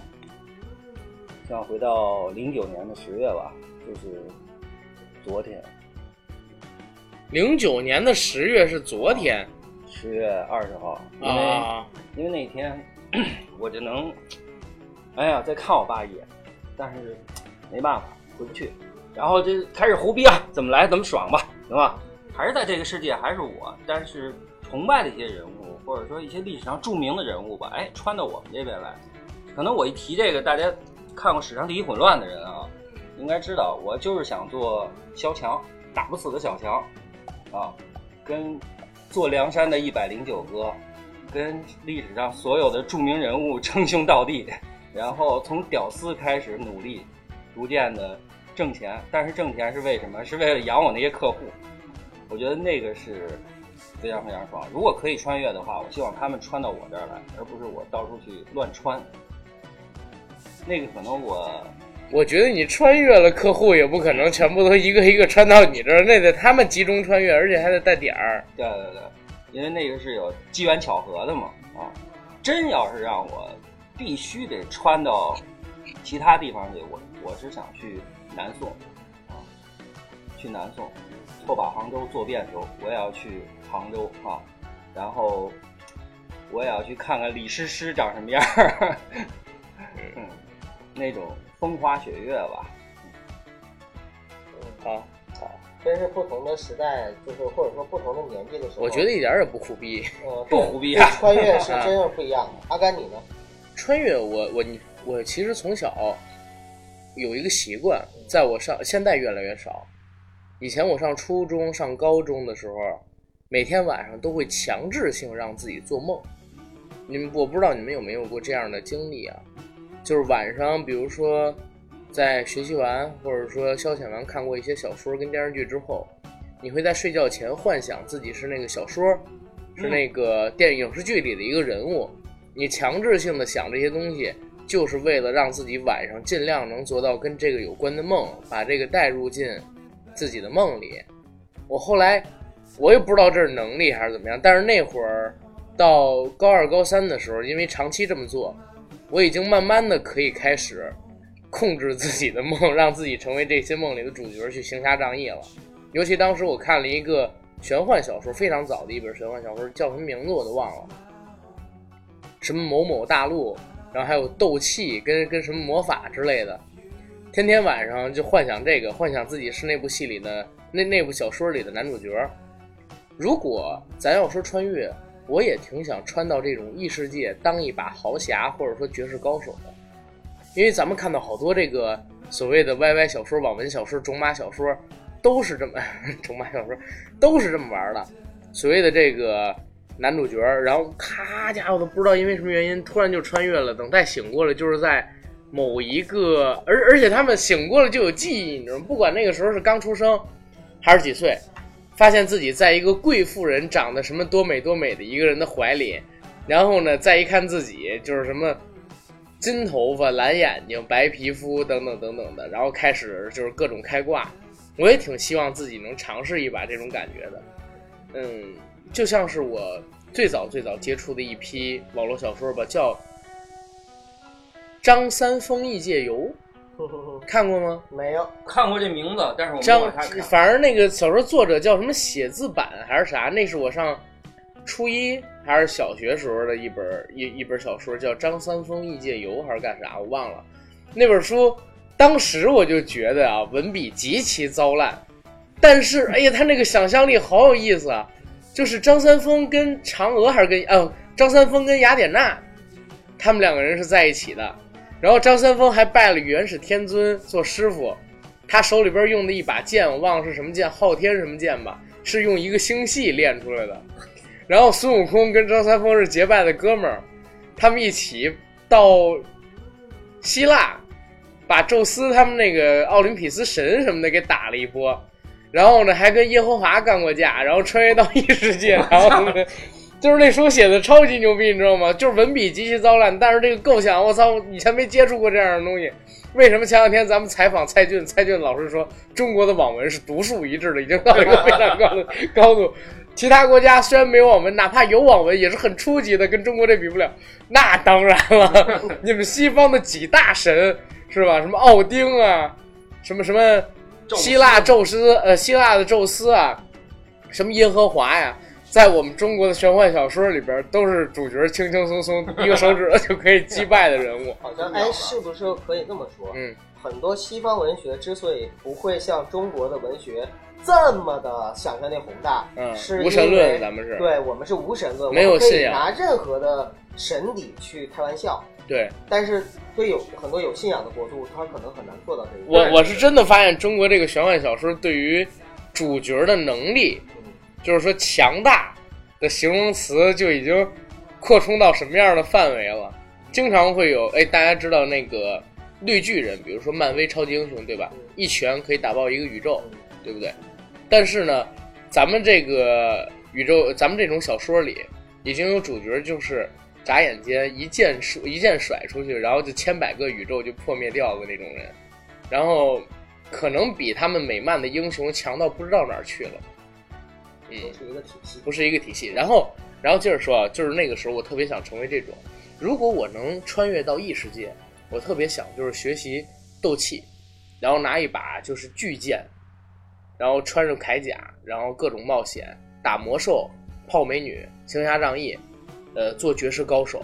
希望回到零九年的十月吧，就是昨天。零九年的十月是昨天十月二十号，因为、啊，因为那天 [CLEARS THROAT] 我就能，哎呀，再看我爸一眼，但是没办法回不去，然后就开始胡逼啊，怎么来怎么爽吧，行吧？还是在这个世界，还是我，但是崇拜的一些人物，或者说一些历史上著名的人物吧，哎，穿到我们这边来，可能我一提这个，大家看过《史上第一混乱》的人啊，应该知道，我就是想做萧强，打不死的小强，啊，跟做梁山的一百零九哥，跟历史上所有的著名人物称兄道弟，[LAUGHS] 然后从屌丝开始努力，逐渐的挣钱，但是挣钱是为什么？是为了养我那些客户。我觉得那个是非常非常爽。如果可以穿越的话，我希望他们穿到我这儿来，而不是我到处去乱穿。那个可能我我觉得你穿越了，客户也不可能全部都一个一个穿到你这儿，那得他们集中穿越，而且还得带点儿。对对对，因为那个是有机缘巧合的嘛啊！真要是让我必须得穿到其他地方去，我我是想去南宋啊，去南宋，错把杭州做遍州，我也要去杭州啊，然后我也要去看看李师师长什么样儿，嗯，那种风花雪月吧，好，真是不同的时代，就是或者说不同的年纪的时候，我觉得一点儿也不苦逼。呃，不苦逼啊。穿越是 [LAUGHS] 真是不一样的。阿甘你呢？穿越我我你我其实从小有一个习惯，在我上现在越来越少。以前我上初中、上高中的时候，每天晚上都会强制性让自己做梦。你们我不知道你们有没有过这样的经历啊？就是晚上，比如说在学习完或者说消遣完看过一些小说跟电视剧之后，你会在睡觉前幻想自己是那个小说，是那个电影视剧里的一个人物。你强制性的想这些东西，就是为了让自己晚上尽量能做到跟这个有关的梦，把这个带入进自己的梦里。我后来我也不知道这是能力还是怎么样，但是那会儿到高二、高三的时候，因为长期这么做，我已经慢慢的可以开始控制自己的梦，让自己成为这些梦里的主角，去行侠仗义了。尤其当时我看了一个玄幻小说，非常早的一本玄幻小说，叫什么名字我都忘了。什么某某大陆，然后还有斗气跟跟什么魔法之类的，天天晚上就幻想这个，幻想自己是那部戏里的那那部小说里的男主角。如果咱要说穿越，我也挺想穿到这种异世界当一把豪侠或者说绝世高手的，因为咱们看到好多这个所谓的 YY 小说、网文小说、种马小说，都是这么种马小说都是这么玩的，所谓的这个。男主角，然后咔家伙都不知道因为什么原因突然就穿越了。等再醒过来，就是在某一个，而而且他们醒过来就有记忆，你知道吗？不管那个时候是刚出生还是几岁，发现自己在一个贵妇人长得什么多美多美的一个人的怀里，然后呢，再一看自己就是什么金头发、蓝眼睛、白皮肤等等等等的，然后开始就是各种开挂。我也挺希望自己能尝试一把这种感觉的，嗯。就像是我最早最早接触的一批网络小说吧，叫《张三丰异界游》，[LAUGHS] 看过吗？没有，看过这名字，但是我没张往下看。反正那个小说作者叫什么写字版还是啥？那是我上初一还是小学时候的一本一一本小说，叫《张三丰异界游》还是干啥？我忘了。那本书当时我就觉得啊，文笔极其糟烂，但是哎呀，他那个想象力好有意思啊！就是张三丰跟嫦娥还是跟哦，张三丰跟雅典娜，他们两个人是在一起的。然后张三丰还拜了元始天尊做师傅，他手里边用的一把剑，我忘了是什么剑，昊天什么剑吧，是用一个星系练出来的。然后孙悟空跟张三丰是结拜的哥们儿，他们一起到希腊，把宙斯他们那个奥林匹斯神什么的给打了一波。然后呢，还跟耶和华干过架，然后穿越到异世界，[LAUGHS] 然后呢，就是那书写的超级牛逼，你知道吗？就是文笔极其糟烂，但是这个构想，我操，以前没接触过这样的东西。为什么前两天咱们采访蔡骏，蔡骏老师说中国的网文是独树一帜的，已经到了一个非常高的 [LAUGHS] 高度。其他国家虽然没有网文，哪怕有网文也是很初级的，跟中国这比不了。那当然了，[LAUGHS] 你们西方的几大神是吧？什么奥丁啊，什么什么希腊宙斯，呃，希腊的宙斯啊，什么耶和华呀，在我们中国的玄幻小说里边，都是主角轻轻松松 [LAUGHS] 一个手指就可以击败的人物。好像哎，是不是可以这么说？嗯，很多西方文学之所以不会像中国的文学这么的想象力宏大，嗯是无神论咱们是对我们是无神论，没有信仰拿任何的神理去开玩笑，对但是对有很多有信仰的国度，他可能很难做到这一点我点。我是真的发现中国这个玄幻小说对于主角的能力，就是说强大的形容词就已经扩充到什么样的范围了？经常会有，哎，大家知道那个绿巨人，比如说漫威超级英雄，对吧？一拳可以打爆一个宇宙，对不对？但是呢，咱们这个宇宙，咱们这种小说里，已经有主角就是眨眼间一箭射一箭甩出去，然后就千百个宇宙就破灭掉的那种人，然后可能比他们美漫的英雄强到不知道哪儿去了。嗯，都是一个体系。不是一个体系。然后，然后接着说啊，就是那个时候我特别想成为这种，如果我能穿越到异世界，我特别想就是学习斗气，然后拿一把就是巨剑，然后穿上铠甲，然后各种冒险，打魔兽、泡美女、行侠仗义，呃，做绝世高手。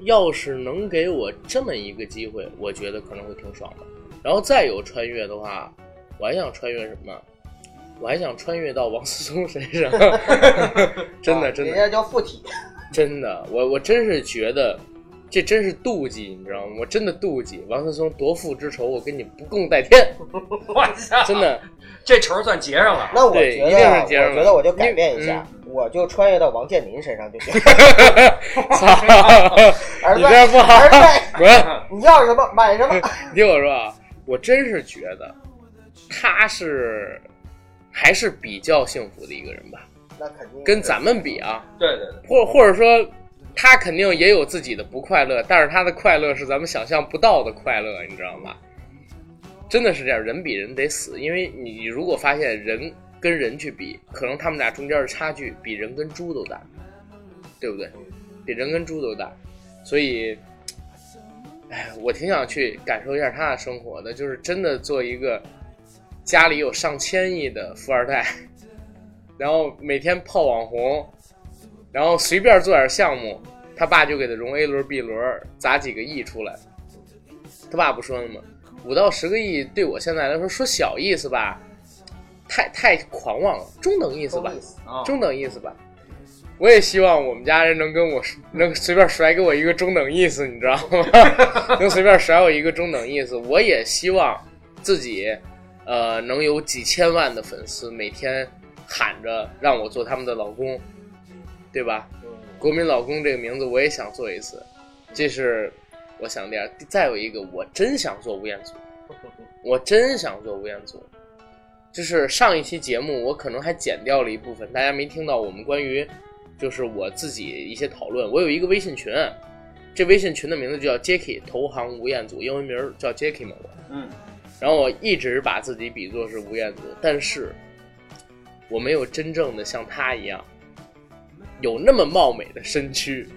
要是能给我这么一个机会，我觉得可能会挺爽的。然后再有穿越的话，我还想穿越什么？我还想穿越到王思聪身上，[LAUGHS] 真的真的啊人家叫附体，真的，我我真是觉得这真是妒忌，你知道吗？我真的妒忌王思聪夺父之仇，我跟你不共戴天，[LAUGHS] 我操，真的。这仇算结上了。那我对一定觉得啊，是结上了我觉得我就改变一下，嗯我就穿越到王健林身上就行。[LAUGHS] 操！儿子，你这样不好儿子，滚！你要什么买什么。你听我说啊，我真是觉得他是还是比较幸福的一个人吧，那肯定跟咱们比啊，对对对，或或者说他肯定也有自己的不快乐，但是他的快乐是咱们想象不到的快乐，你知道吗？真的是这样，人比人得死，因为你如果发现人跟人去比，可能他们俩中间的差距比人跟猪都大，对不对？比人跟猪都大，所以，哎，我挺想去感受一下他的生活的，就是真的做一个家里有上千亿的富二代，[LAUGHS] 然后每天泡网红，然后随便做点项目，他爸就给他融 A 轮、B 轮，砸几个亿出来。他爸不说了吗？五到十个亿对我现在来说，说小意思吧，太太狂妄了，中等意思吧中，等意思吧。我也希望我们家人能跟我能随便甩给我一个中等意思，你知道吗？[LAUGHS] 能随便甩我一个中等意思。我也希望自己，呃，能有几千万的粉丝，每天喊着让我做他们的老公，对吧？国民老公这个名字我也想做一次，这是我想第二。再有一个，我真想做吴彦祖，[LAUGHS] 我真想做吴彦祖。就是上一期节目我可能还剪掉了一部分，大家没听到我们关于就是我自己一些讨论。我有一个微信群，这微信群的名字就叫 Jacky 投行吴彦祖，英文名儿叫 Jacky 嘛我。嗯，然后我一直把自己比作是吴彦祖，但是我没有真正的像他一样有那么貌美的身躯，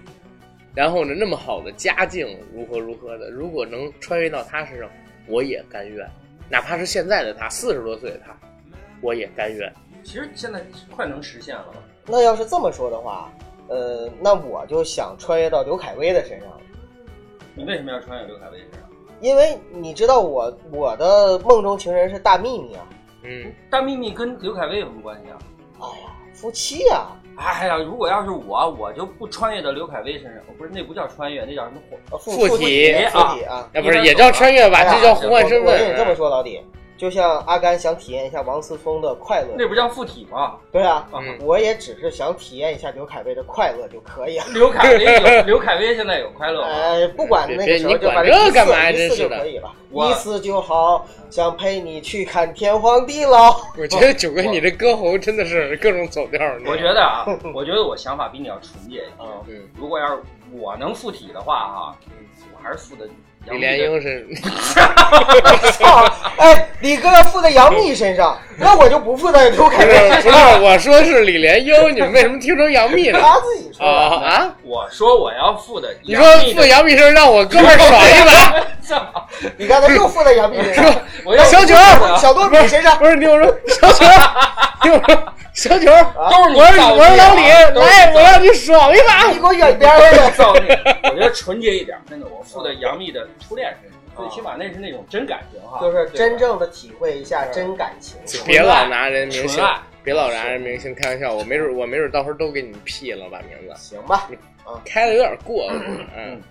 然后呢那么好的家境，如何如何的。如果能穿越到他身上，我也甘愿，哪怕是现在的他，四十多岁的他，我也甘愿。其实现在快能实现了吧？那要是这么说的话，呃，那我就想穿越到刘恺威的身上了，你为什么要穿越刘恺威身上？因为你知道我我的梦中情人是大幂幂啊，嗯，大幂幂跟刘恺威有什么关系啊？哎呀，夫妻啊，哎呀，如果要是我，我就不穿越到刘恺威身上，不是那不叫穿越，那叫什么火？呃附附体体啊附体啊，啊不是也叫穿越吧，哎这叫互换身份。我我跟你这么说，老弟，就像阿甘想体验一下王思聪的快乐，那不叫附体吗？对啊，嗯我也只是想体验一下刘恺威的快乐就可以了。[LAUGHS] 刘恺威有刘恺威现在有快乐吗？呃，不管那个时候别别就反你管这正一次干嘛一次真是的就可以了，我一次就好，想陪你去看天荒地老。我觉得九哥你这歌喉真的是各种走调。我觉得啊，我觉得我想法比你要纯洁一些。嗯，如果要是我能附体的话哈，我还是附的杨李莲英是 [LAUGHS] 操！哎，李哥要附在杨幂身上，那我就不附在刘恺不是威身不上。是？我说是李莲英，你们为什么听成杨幂了？他自己说啊的。啊！我说我要附的你说附杨幂身上让我哥们儿爽一把，操！你刚才又附在杨幂身上，我要小九小多比身上。不是你听我说，小九，听我说，小九，都是你我是我说老李，都是来，你我让你爽一把你。给我远边儿都是去！造孽。我觉得纯洁一点，真的，我附在杨幂的初恋身上，最起码那是那种真感情哈，就是真正的体会一下真感情。别老拿人明星，别老拿人明星开玩笑，我没准我没准到时候都给你们 P 了，把名字行吧，开的有点过，[CLEARS THROAT] 嗯。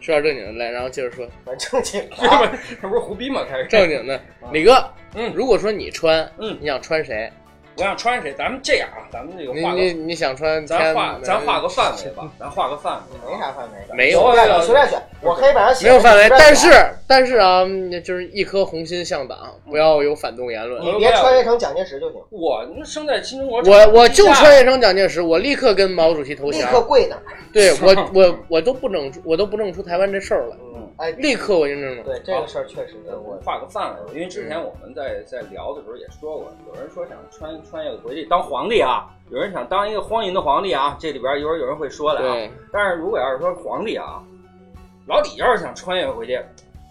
说点正经的来，然后接着说反正正经 [LAUGHS] 这不这不是胡逼吗？开始正经的。李哥，嗯如果说你穿，嗯你想穿谁？我想穿谁？咱们这样啊，咱们这个你画个，你你想穿咱？画咱画个范围吧，咱画个范围。没啥范围的，没有随便你随便选，我可以把它写没有范围，但是但是啊，就是一颗红心向党，不要有反动言论。你别穿越成蒋介石就行，我那生在新中国，我我就穿越成蒋介石，我立刻跟毛主席投降立刻降。跪那儿。对 [LAUGHS] 我我我都不整我都不弄出台湾这事儿来，嗯，哎，立刻我就弄了。对这个事儿确实我画个范围，因为之前我们在在聊的时候也说过，有人说想穿穿越回去当皇帝啊，有人想当一个荒淫的皇帝啊，这里边一会儿有人会说的啊。但是如果要是说皇帝啊，老李要是想穿越回去，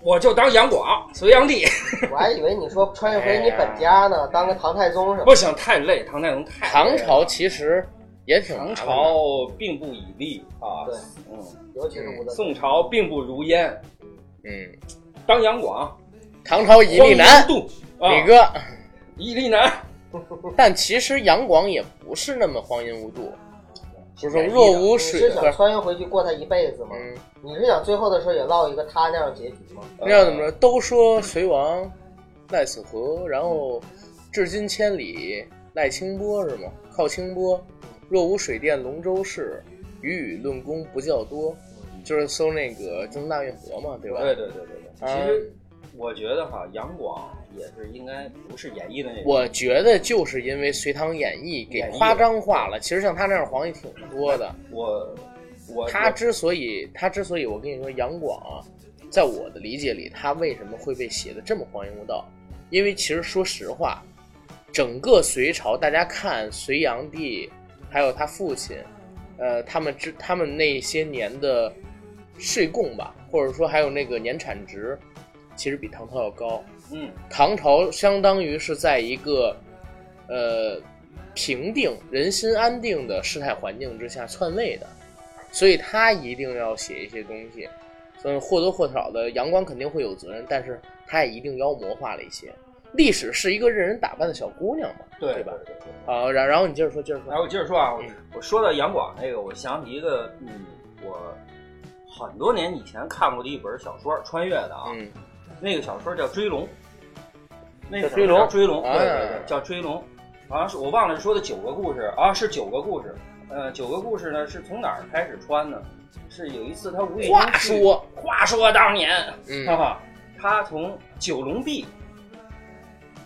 我就当杨广、隋炀帝，[LAUGHS] 我还以为你说穿越回你本家呢，当个唐太宗什么不行，太累，唐太宗太累唐朝其实也挺唐朝并不以利啊，对。嗯，尤其是吴德宋朝并不如烟，嗯，当杨广，唐朝以力难，李哥。以力难，[LAUGHS] 但其实杨广也不是那么荒淫无度，不是若无水不是是想穿越回去过他一辈子吗？嗯，你是想最后的时候也落一个他那样结局吗？那要怎么说？都说隋王赖死河，然后至今千里赖清波是吗？靠清波，若无水电龙舟事，与语论功不较多。就是搜那个京大运河嘛，对吧？对对对对对，啊其实我觉得哈，杨广也是应该不是演绎的那种。我觉得就是因为《隋唐演义》给夸张化了，其实像他那样皇帝挺多的。我我他之所以，他之所以，我跟你说，杨广啊，在我的理解里，他为什么会被写的这么荒淫无道？因为其实说实话，整个隋朝，大家看隋炀帝，还有他父亲，呃，他们之他们那些年的税贡吧，或者说还有那个年产值，其实比唐朝要高。嗯唐朝相当于是在一个呃平定、人心安定的事态环境之下篡位的，所以他一定要写一些东西。嗯或多或少的，杨广肯定会有责任，但是他也一定妖魔化了一些。历史是一个任人打扮的小姑娘嘛，对对吧？对对。啊，然然后你接着说，接着说。然后我接着说啊，我嗯我说到杨广那个，我想起一个，嗯，我很多年以前看过的一本小说，穿越的啊，嗯，那个小说叫《追龙》，那个追龙追龙，对对啊对，叫追龙，好像是我忘了说的九个故事啊，是九个故事，呃，九个故事呢是从哪儿开始穿呢？是有一次他无意中话说，话说当年，嗯哈哈，他从九龙壁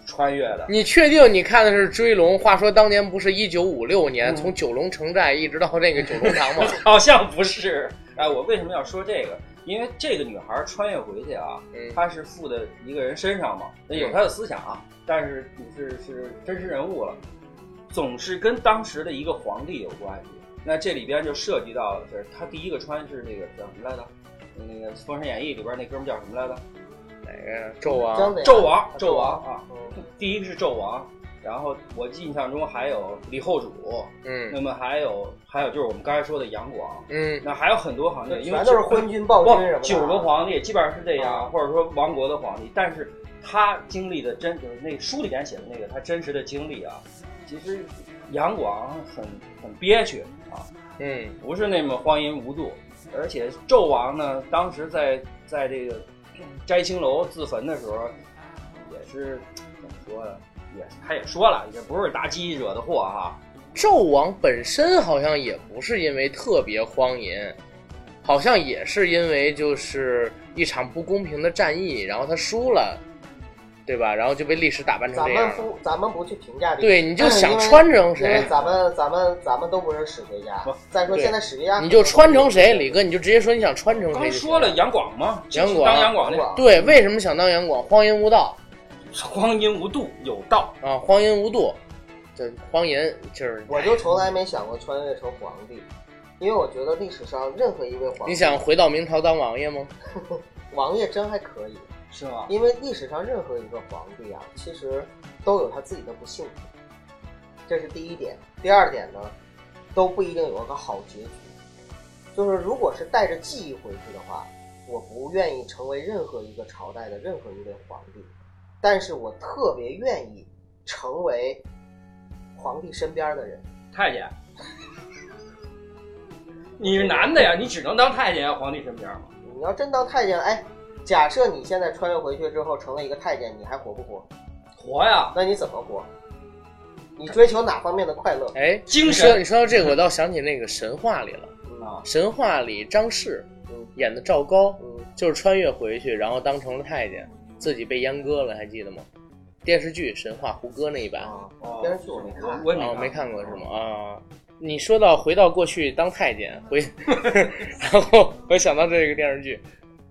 穿越的，你确定你看的是《追龙》？话说当年不是一九五六年、嗯从九龙城寨一直到那个九龙塘吗？[LAUGHS] 好像不是。哎，我为什么要说这个？因为这个女孩穿越回去啊，嗯她是附的一个人身上嘛，有她的思想啊，但是你是是真实人物了，总是跟当时的一个皇帝有关系。那这里边就涉及到，就是她第一个穿是那个叫什么来着？那个《封神演义》里边那哥们叫什么来着？哪个纣王？纣王，纣王啊，嗯第一个是纣王，然后我印象中还有李后主，嗯那么还有还有就是我们刚才说的杨广，嗯那还有很多皇帝，因为全都是昏君暴君什么的。九个皇帝基本上是这样，啊或者说亡国的皇帝，但是他经历的真就是那书里边写的那个他真实的经历啊，其实杨广很很憋屈啊，嗯不是那么荒淫无度，而且纣王呢，当时在在这个摘青楼自焚的时候，也是怎么说呢？也他也说了，也不是妲己惹的祸哈。纣王本身好像也不是因为特别荒淫，好像也是因为就是一场不公平的战役，然后他输了，对吧？然后就被历史打扮成咱这样咱。们不，咱们不去评价这个。对，你就想穿成因为谁，咱们咱们咱们都不是史学家不。再说对现在史学家，你就穿成谁，李哥，你就直接说你想穿成谁刚行。说了杨广嘛，杨广当杨广那广对，为什么想当杨广？荒淫无道荒淫无度有道，啊，荒淫无度，这荒淫就是我就从来没想过穿越成皇帝，因为我觉得历史上任何一位皇帝，你想回到明朝当王爷吗？[LAUGHS] 王爷真还可以，是吗？因为历史上任何一个皇帝啊，其实都有他自己的不幸，这是第一点。第二点呢，都不一定有个好结局。就是如果是带着记忆回去的话，我不愿意成为任何一个朝代的任何一位皇帝，但是我特别愿意成为皇帝身边的人。太监，[LAUGHS] 你是男的呀，你只能当太监呀，皇帝身边嘛。你要真当太监，哎，假设你现在穿越回去之后成了一个太监，你还活不活？活呀，那你怎么活？你追求哪方面的快乐？哎，精神你说到这个，我倒想起那个神话里了。啊，神话里张氏嗯演的赵高，嗯，就是穿越回去，然后当成了太监，自己被阉割了，还记得吗？电视剧《神话胡歌》那一版，啊，哦电视剧我没看。我也哦，没没看过是吗？啊，你说到回到过去当太监，回，[LAUGHS] 然后我想到这个电视剧，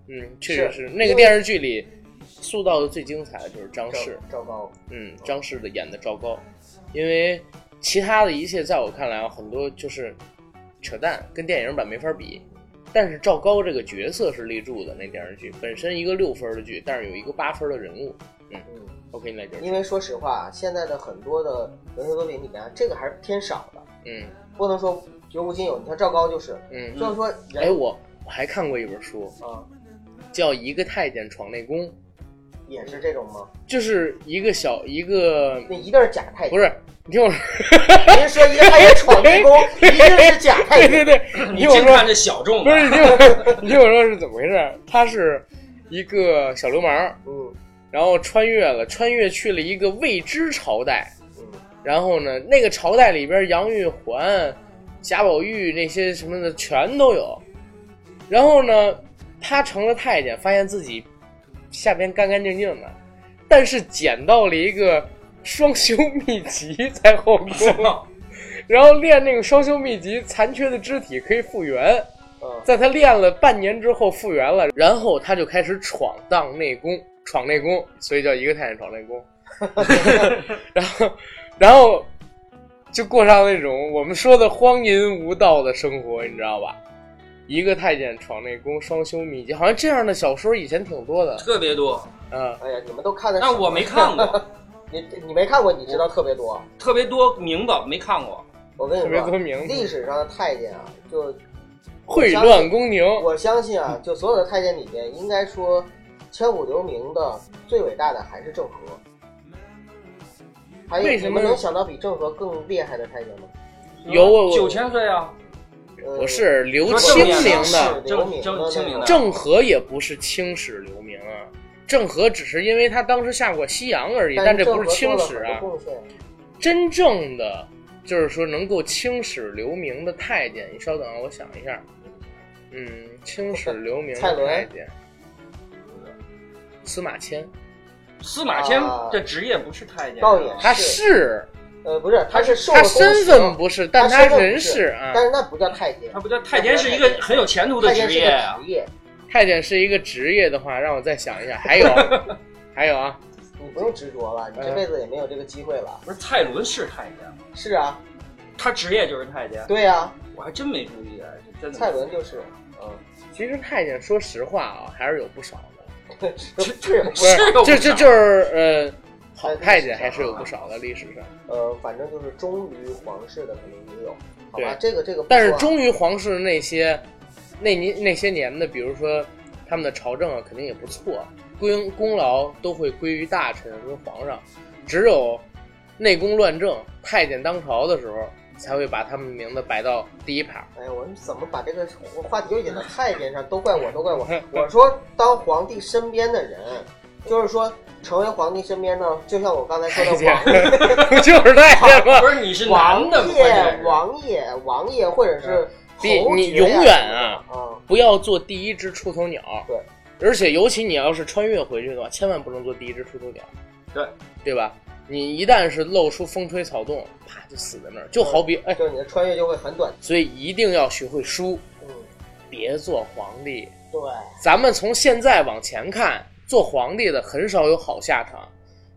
嗯，确实是那个电视剧里塑造的最精彩的就是张氏，赵高，嗯，张氏的演的赵高，因为其他的一切在我看来啊，很多就是扯淡，跟电影版没法比。但是赵高这个角色是立住的，那电视剧本身一个六分的剧，但是有一个八分的人物。嗯，OK，那就是因为说实话，现在的很多的文学作品里面，这个还是偏少的，嗯。不能说绝无仅有。你像赵高就是，嗯，就是说人，哎，我我还看过一本书，啊，叫《一个太监闯内宫》，也是这种吗？就是一个小一个那一定是假太监。不是，你听我说，您说一个太监闯内宫，[LAUGHS] 一定是假太对对。对，你听我说，这小众不是，你听我说，你听我说是怎么回事？他是一个小流氓，嗯然后穿越了，穿越去了一个未知朝代，嗯然后呢，那个朝代里边杨玉环、贾宝玉那些什么的全都有。然后呢，他成了太监，发现自己下边干干净净的，但是捡到了一个双修秘籍在后宫，[LAUGHS] 然后练那个双修秘籍，残缺的肢体可以复原。嗯，在他练了半年之后复原了，然后他就开始闯荡内功，闯内功，所以叫一个太监闯内宫。[LAUGHS] 然后，然后就过上那种我们说的荒淫无道的生活，你知道吧？一个太监闯内宫，双修秘籍，好像这样的小说以前挺多的。特别多，嗯，哎呀，你们都看的，但我没看过，[LAUGHS] 你你没看过，你知道特别多。特别多名字没看过。我跟你特别说，多名字历史上的太监啊，就秽乱宫廷。我相信啊，就所有的太监里面，应该说千古留名的最伟大的还是郑和。还有为什么你们能想到比郑和更厉害的太监吗？有九千岁啊，呃不是刘清明的，是留名正正清明的郑和也不是青史留名啊，郑和只是因为他当时下过西洋而已，但这不是青史啊。真正的就是说能够青史留名的太监，你稍等啊，我想一下。嗯，青史留名的太监，司马迁，司马迁啊这职业不是太监，倒也他是是呃，不是，他是受身份不是，但他人是啊。但是那不叫太监他，不叫太监是一个很有前途的职业啊。太监是一个职业的话，让我再想一下，还有 [LAUGHS] 还有啊，你不用执着了，你这辈子也没有这个机会了。不是蔡伦是太监吗？是啊，他职业就是太监，对呀，我还真没注意啊，这真的。蔡伦就是，嗯，其实太监说实话啊，还是有不少的。[LAUGHS] 是是不是是有，不少就就就是呃，好太监还是有不少的历史上。呃，反正就是忠于皇室的肯定也有，好吧？这个这个啊，但是忠于皇室的那些那年那些年的，比如说他们的朝政啊，肯定也不错，归功劳都会归于大臣跟皇上，只有内宫乱政、太监当朝的时候，才会把他们名字摆到第一排。哎呀，我们怎么把这个话题又引到太监上？都怪我，都怪我。[LAUGHS] 我说当皇帝身边的人，就是说成为皇帝身边呢，就像我刚才说的王不 [LAUGHS] 就是太监吗不？是你是王男的，关键爷、王爷、王爷，或者是你永远啊，不要做第一只出头鸟。对，而且尤其你要是穿越回去的话，千万不能做第一只出头鸟。对，对吧？你一旦是露出风吹草动，啪就死在那儿。就好比哎，就是你的穿越就会很短。所以一定要学会输，嗯，别做皇帝。对，咱们从现在往前看，做皇帝的很少有好下场，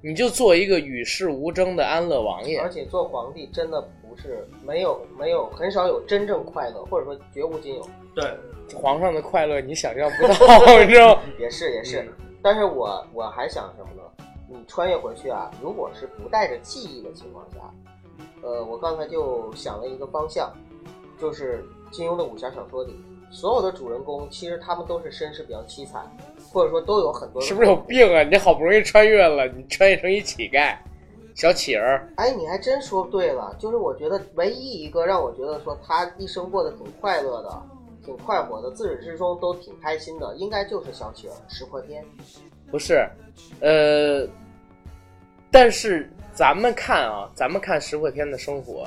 你就做一个与世无争的安乐王爷而。且做皇帝真的不是没有没有很少有真正快乐，或者说绝无仅有。对，皇上的快乐你想象不到，[LAUGHS] 你知道吗？也是也嗯是，但是我我还想什么呢？你穿越回去啊，如果是不带着记忆的情况下，呃，我刚才就想了一个方向，就是金庸的武侠小说里，所有的主人公其实他们都是身世比较凄惨，或者说都有很多是不是有病啊？你好不容易穿越了，你穿越成一乞丐，小乞儿。哎，你还真说对了，就是我觉得唯一一个让我觉得说他一生过得挺快乐的、挺快活的，自始至终都挺开心的，应该就是小乞儿石破天。不是，呃，但是咱们看啊，咱们看石破天的生活，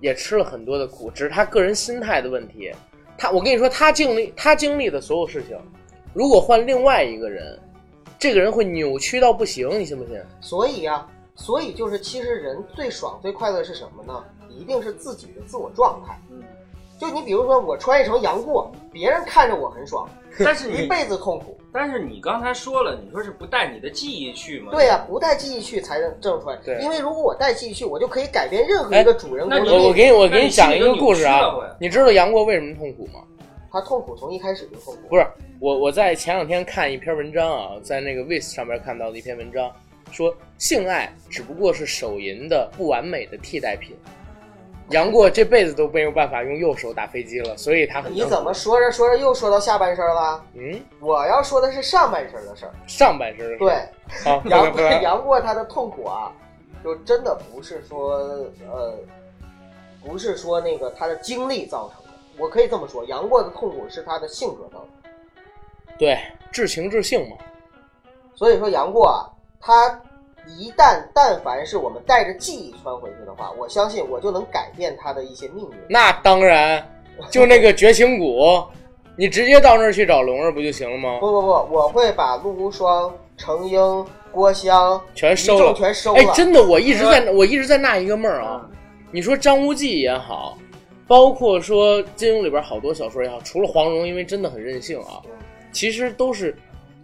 也吃了很多的苦，只是他个人心态的问题。他，我跟你说，他经历他经历的所有事情，如果换另外一个人，这个人会扭曲到不行，你信不信？所以呀、所以就是其实人最爽最快乐是什么呢？一定是自己的自我状态。嗯，就你比如说我穿越成杨过，别人看着我很爽，[LAUGHS] 但是一辈子痛苦。但是你刚才说了，你说是不带你的记忆去吗？对呀、不带记忆去才能正出来。对因为如果我带记忆去，我就可以改变任何一个主人公哎那你的命运。我我给你我给你你讲一个故事啊你知道杨过为什么痛苦吗？他痛苦从一开始就痛苦。不是我，我在前两天看一篇文章啊，在那个 Vis 上面看到的一篇文章，说性爱只不过是手淫的不完美的替代品。杨过这辈子都没有办法用右手打飞机了，所以他很你怎么说着说着又说到下半身了？嗯我要说的是上半身的事儿。上半身的事对，好，[LAUGHS] 杨杨过他的痛苦啊，就真的不是说呃，不是说那个他的经历造成的。我可以这么说，杨过的痛苦是他的性格造成的。对至情至性嘛，所以说杨过啊，他一旦但凡是我们带着记忆穿回去的话，我相信我就能改变他的一些命运。那当然，就那个绝情谷，你直接到那儿去找龙儿不就行了吗？[LAUGHS] 不不不，我会把陆无双、程英、郭襄全收了，全收了。哎，真的，我一直在，我一直在纳一个闷儿啊。你说张无忌也好，包括说金庸里边好多小说也好，除了黄蓉，因为真的很任性啊，其实都是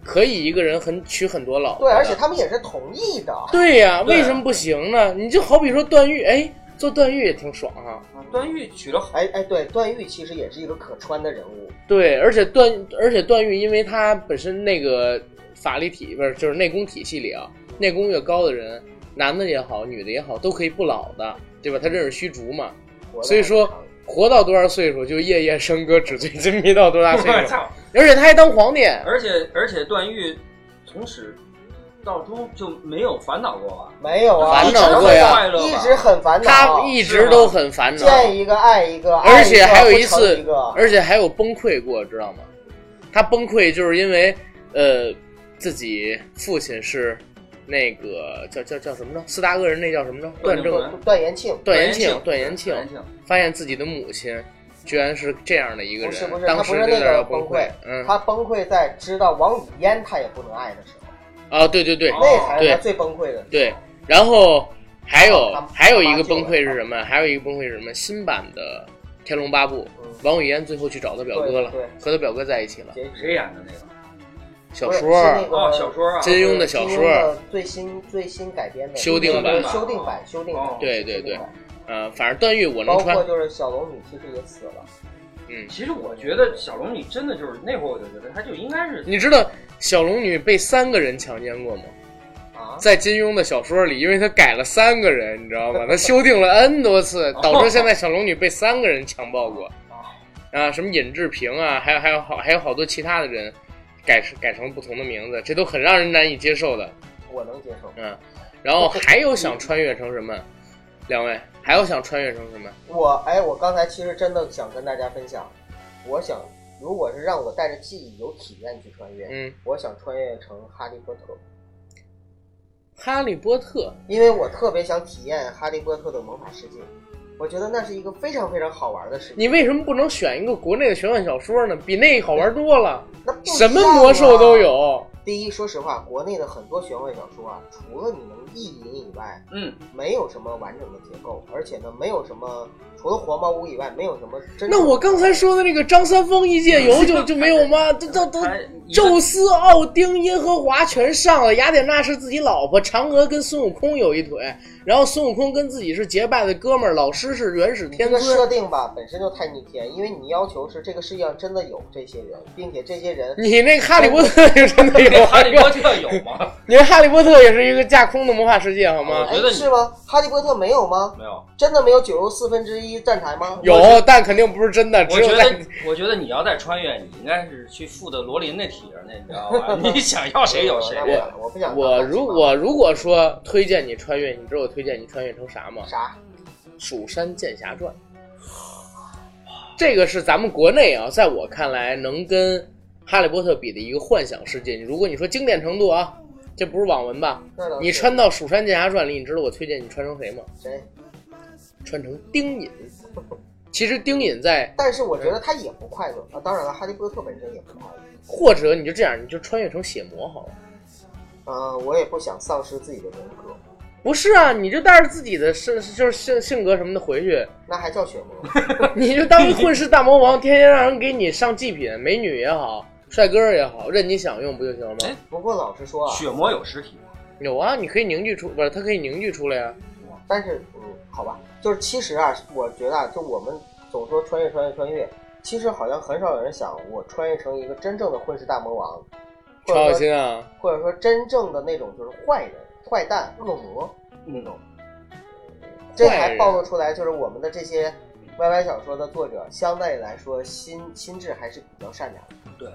可以一个人很娶很多老婆对，而且他们也是同意的。对呀、对为什么不行呢？你就好比说段誉，哎，做段誉也挺爽哈、啊，段誉娶了好，哎哎，对，段誉其实也是一个可穿的人物。对，而且段，而且段誉，因为他本身那个法力体不是，就是内功体系里啊，内功越高的人，男的也好，女的也好，都可以不老的，对吧？他认识虚竹嘛，所以说活到多少岁数就夜夜笙歌，纸醉金迷到多大岁数。[LAUGHS] 而且他还当皇帝，而且而且段誉从始到终就没有烦恼过吧？没有啊，烦恼过呀一直很烦恼，他一直都很烦恼，见一个爱一个，而且还有一次一，而且还有崩溃过，知道吗？他崩溃就是因为呃自己父亲是那个叫叫叫什么呢？四大恶人那叫什么呢？段正段延庆，段延庆段延庆，发现自己的母亲居然是这样的一个人，不是不是，当他不是那时有点要个崩溃。嗯，他崩溃在知道王语嫣他也不能爱的时候，啊，对对对。哦那才是他最崩溃的。对，然后还有还有一个崩溃是什么？还有一个崩溃是什么？新版的《天龙八部》，嗯。王语嫣最后去找他表哥了和他表哥在一起了。谁演的那个？小说是那个哦，小说啊，金庸的小说最新最新改编的。修订版。修订版，修订版。哦，对对对呃，反正段誉我能穿，包括就是小龙女其实也死了，嗯，其实我觉得小龙女真的就是那会儿我就觉得她就应该是你知道小龙女被三个人强奸过吗？啊，在金庸的小说里，因为他改了三个人，你知道吗？[LAUGHS] 他修订了 N 多次，导致现在小龙女被三个人强暴过。啊，什么尹志平啊，还有还有好还有好多其他的人改成改成不同的名字，这都很让人难以接受的。我能接受。嗯，然后还有想穿越成什么？两位还有想穿越成什么？我哎，我刚才其实真的想跟大家分享，我想如果是让我带着记忆有体验去穿越，嗯，我想穿越成哈利波特，哈利波特，因为我特别想体验哈利波特的魔法世界。我觉得那是一个非常非常好玩的事情。你为什么不能选一个国内的玄幻小说呢？比那个好玩多了，那什么魔兽都啊。有。第一，说实话，国内的很多玄幻小说啊，除了你能意淫以外，嗯，没有什么完整的结构，而且呢，没有什么除了黄毛屋以外，没有什么真。那我刚才说的那个张三丰一介游就 [LAUGHS] 就没有吗？这这都他一个宙斯、奥丁、耶和华全上了，雅典娜是自己老婆，嫦娥跟孙悟空有一腿，然后孙悟空跟自己是结拜的哥们儿，老师是原始天尊这个设。定吧，本身就太逆天，因为你要求是这个世界上真的有这些人，并且这些人你那个哈利波特就真的有哈利波特有吗？[LAUGHS] 你那哈利波特也是一个架空的魔法世界，好吗我？觉得是吗？哈利波特没有吗？没有，真的没有九又四分之一站台吗？有，但肯定不是真的，我只有在觉得，我觉得你要再穿越，你应该是去附的罗琳那体儿那，你知道吧？[LAUGHS] 你想要谁有谁我不想。我如我如果说推荐你穿越，你知道我推荐你穿越成啥吗？啥？《蜀山剑侠传》，这个是咱们国内啊，在我看来能跟《哈利波特》比的一个幻想世界。如果你说经典程度啊，这不是网文吧？你穿到《蜀山剑侠传》里，你知道我推荐你穿成谁吗？谁？穿成丁隐。其实丁隐在，[LAUGHS] 但是我觉得他也不快乐啊。当然了，哈利波特本身也不快乐。或者你就这样，你就穿越成血魔好了。呃，我也不想丧失自己的人格，不是啊，你就带着自己的性就是性性格什么的回去，那还叫血魔？[LAUGHS] [LAUGHS] 你就当混世大魔王，天天让人给你上祭品，美女也好，帅哥也好，任你享用不就行了吗？哎不过老实说啊，血魔有实体吗？有啊，你可以凝聚出，不是，它可以凝聚出来呀、但是嗯，好吧，就是其实啊，我觉得啊，就我们总说穿越穿越穿越，其实好像很少有人想我穿越成一个真正的混世大魔王，或超小心啊！或者说真正的那种就是坏人、坏蛋、恶魔那种。这还暴露出来，就是我们的这些 YY 小说的作者，相对来说心心智还是比较善良的，对，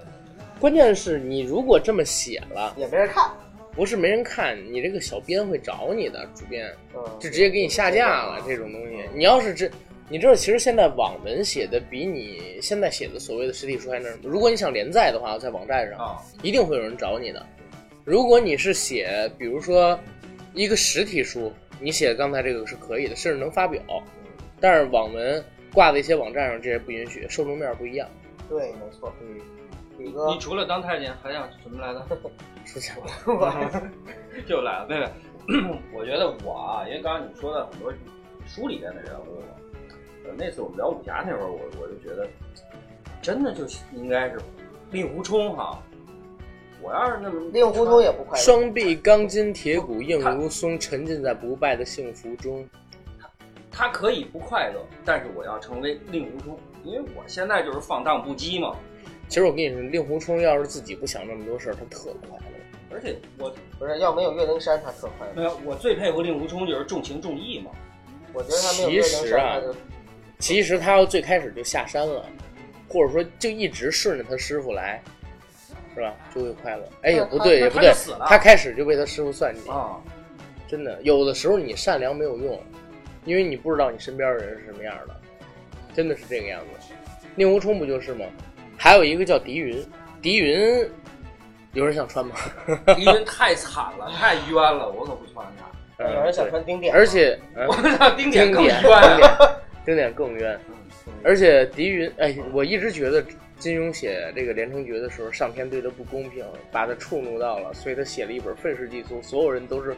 关键是你如果这么写了，也没人看。不是没人看，你这个小编会找你的，主编嗯，就直接给你下架了。这种东西，你要是这，你知道，其实现在网文写的比你现在写的所谓的实体书还那什么。如果你想连载的话，在网站上啊，一定会有人找你的。如果你是写，比如说一个实体书，你写刚才这个是可以的，甚至能发表。但是网文挂在一些网站上，这些不允许，受众面不一样。对，没错。嗯，你，除了当太监还想什么来着？是这样。[LAUGHS] 又来了，妹妹。[CLEARS THROAT] 我觉得我啊，因为刚刚你说的很多书里边的人物，呃，那次我们聊武侠那会儿，我我就觉得，真的就应该是令狐冲哈。我要是那么令狐冲也不快乐。双臂钢筋铁骨硬如松，沉浸在不败的幸福中。他他可以不快乐，但是我要成为令狐冲，因为我现在就是放荡不羁嘛。其实我跟你说，令狐冲要是自己不想那么多事儿，他特快乐。而且我不是要没有岳灵珊，他特快乐。没有，我最佩服令狐冲就是重情重义嘛。我觉得他没有岳灵珊，其实啊他就其实他要最开始就下山了，或者说就一直顺着他师傅来，是吧？就会快乐。哎，也不对，也不对他开始就被他师傅算计。啊，真的，有的时候你善良没有用，因为你不知道你身边的人是什么样的，真的是这个样子。令狐冲不就是吗？还有一个叫狄云，狄云有人想穿吗？[LAUGHS] 狄云太惨了，太冤了，我可不穿他。有人想穿丁点，而且，嗯我操，丁点更冤经啊！典，经典更冤。而且狄云，哎，我一直觉得金庸写这个《连城诀》的时候，上天对他不公平，把他触怒到了，所以他写了一本愤世嫉俗，所有人都是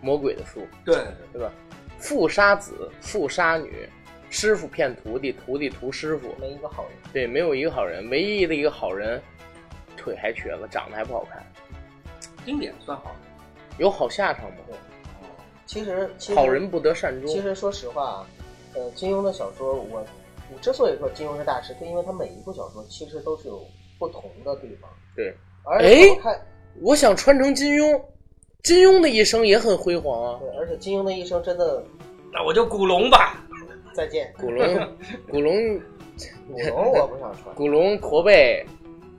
魔鬼的书，对，对吧？父杀子，父杀女，师傅骗徒弟，徒弟屠师傅，没一个好人。对，没有一个好人，唯一的一个好人，腿还瘸了，长得还不好看，经典算好。有好下场吗？其实，其实好人不得善终。其实说实话啊，呃，金庸的小说，我我之所以说金庸是大师，就因为他每一部小说其实都是有不同的地方。对，而且我看，我想穿成金庸，金庸的一生也很辉煌啊。对，而且金庸的一生真的那我就古龙吧。再见。古龙，[LAUGHS] 古龙，古龙我不想穿，[LAUGHS] 古龙驼背，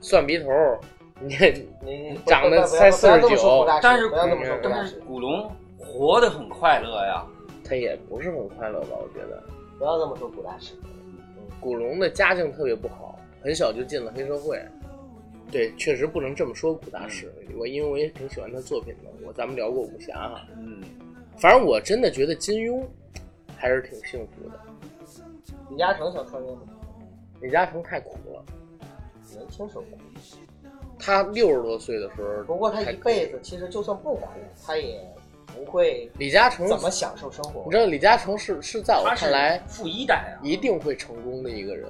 蒜鼻头，[LAUGHS] 你你长得才不要这么说49古大师但是不要这么说但是，古龙活得很快乐呀。他也不是很快乐吧？我觉得不要这么说古大师。古龙的家境特别不好，很小就进了黑社会。对，确实不能这么说古大师，我因为我也挺喜欢他作品的。我咱们聊过武侠哈，嗯，反正我真的觉得金庸还是挺幸福的。李嘉诚想创业吗？李嘉诚太苦了，年轻时候苦，他六十多岁的时候，不过他一辈子其实就算不苦，他也不会李嘉诚怎么享受生活你。知道李嘉诚是是在我看来富一代啊，一定会成功的一个人。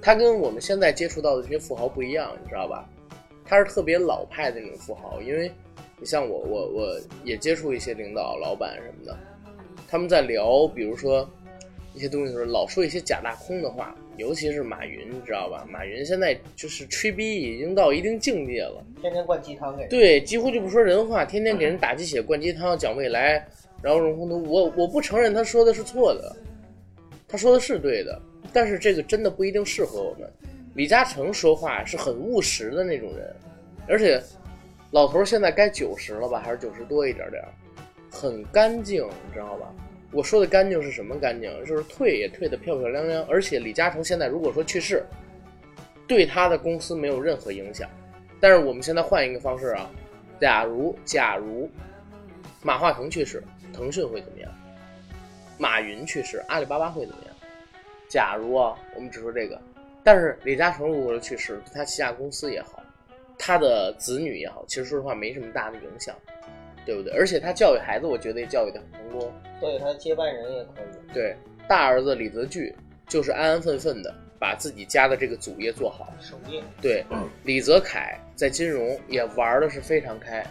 他跟我们现在接触到的这些富豪不一样，你知道吧？他是特别老派的那种富豪，因为你像我，我我也接触一些领导、老板什么的，他们在聊，比如说一些东西的时候，老说一些假大空的话，尤其是马云，你知道吧？马云现在就是吹逼已经到一定境界了。天天灌鸡汤给。对，几乎就不说人话，天天给人打鸡血、灌鸡汤、讲未来，然后荣宏图。我我不承认他说的是错的，他说的是对的，但是这个真的不一定适合我们。李嘉诚说话是很务实的那种人，而且老头儿现在该九十了吧，还是九十多一点点儿，很干净，你知道吧？我说的干净是什么干净？就是退也退得漂漂亮亮，而且李嘉诚现在如果说去世，对他的公司没有任何影响。但是我们现在换一个方式啊，假如假如马化腾去世，腾讯会怎么样？马云去世，阿里巴巴会怎么样？假如啊，我们只说这个，但是李嘉诚如果说去世，他旗下公司也好，他的子女也好，其实说实话没什么大的影响，对不对？而且他教育孩子，我觉得也教育的很成功。所以他接班人也可以。对，大儿子李泽钜就是安安分分的把自己家的这个祖业做好。守业，对，李泽楷在金融也玩的是非常开，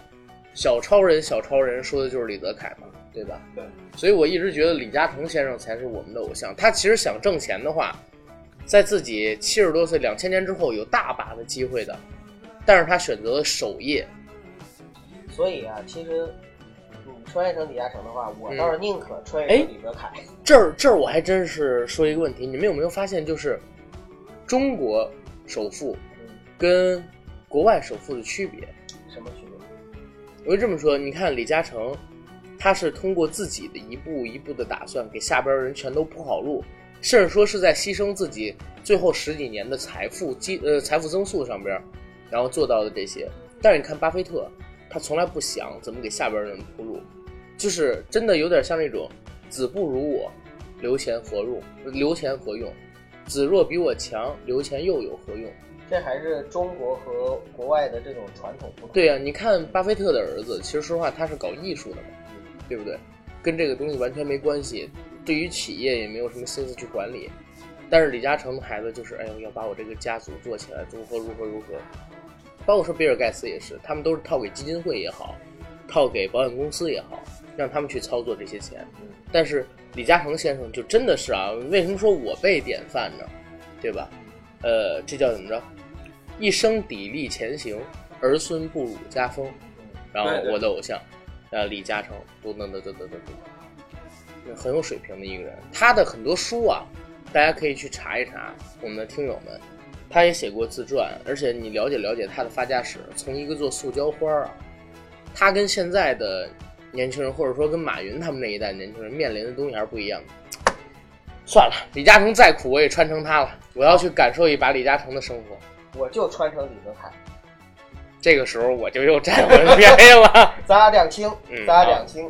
小超人小超人说的就是李泽楷嘛，对吧？对。所以我一直觉得李嘉诚先生才是我们的偶像。他其实想挣钱的话，在自己七十多岁、两千年之后有大把的机会的，但是他选择了守业。所以啊，其实你穿越成李嘉诚的话，我倒是宁可穿哎越成李泽楷。这儿这儿我还真是说一个问题，你们有没有发现，就是中国首富嗯，跟国外首富的区别？什么区别？我就这么说，你看李嘉诚，他是通过自己的一步一步的打算，给下边人全都铺好路，甚至说是在牺牲自己最后十几年的财富积呃财富增速上边，然后做到的这些。但是你看巴菲特，他从来不想怎么给下边人铺路，就是真的有点像那种子不如我，留钱何用？留钱何用？子若比我强，留钱又有何用？这还是中国和国外的这种传统不同。对呀、你看巴菲特的儿子，其实说实话他是搞艺术的嘛，对不对？跟这个东西完全没关系，对于企业也没有什么心思去管理。但是李嘉诚的孩子就是，哎呦，要把我这个家族做起来，如何如何如何。包括说比尔盖茨也是，他们都是套给基金会也好，套给保险公司也好，让他们去操作这些钱。但是李嘉诚先生就真的是啊，为什么说我被典范呢？对吧？呃，这叫怎么着？一生砥砺前行，儿孙不辱家风。然后我的偶像，呃，李嘉诚，噔噔噔噔噔噔噔，很有水平的一个人。他的很多书啊，大家可以去查一查，我们的听友们，他也写过自传，而且你了解了解他的发家史，从一个做塑胶花儿啊，他跟现在的年轻人，或者说跟马云他们那一代年轻人面临的东西还是不一样的。算了，李嘉诚再苦，我也穿成他了。我要去感受一把李嘉诚的生活。我就穿成李泽楷，这个时候我就又占回便宜了。[LAUGHS] 咱俩两清嗯，咱俩两清。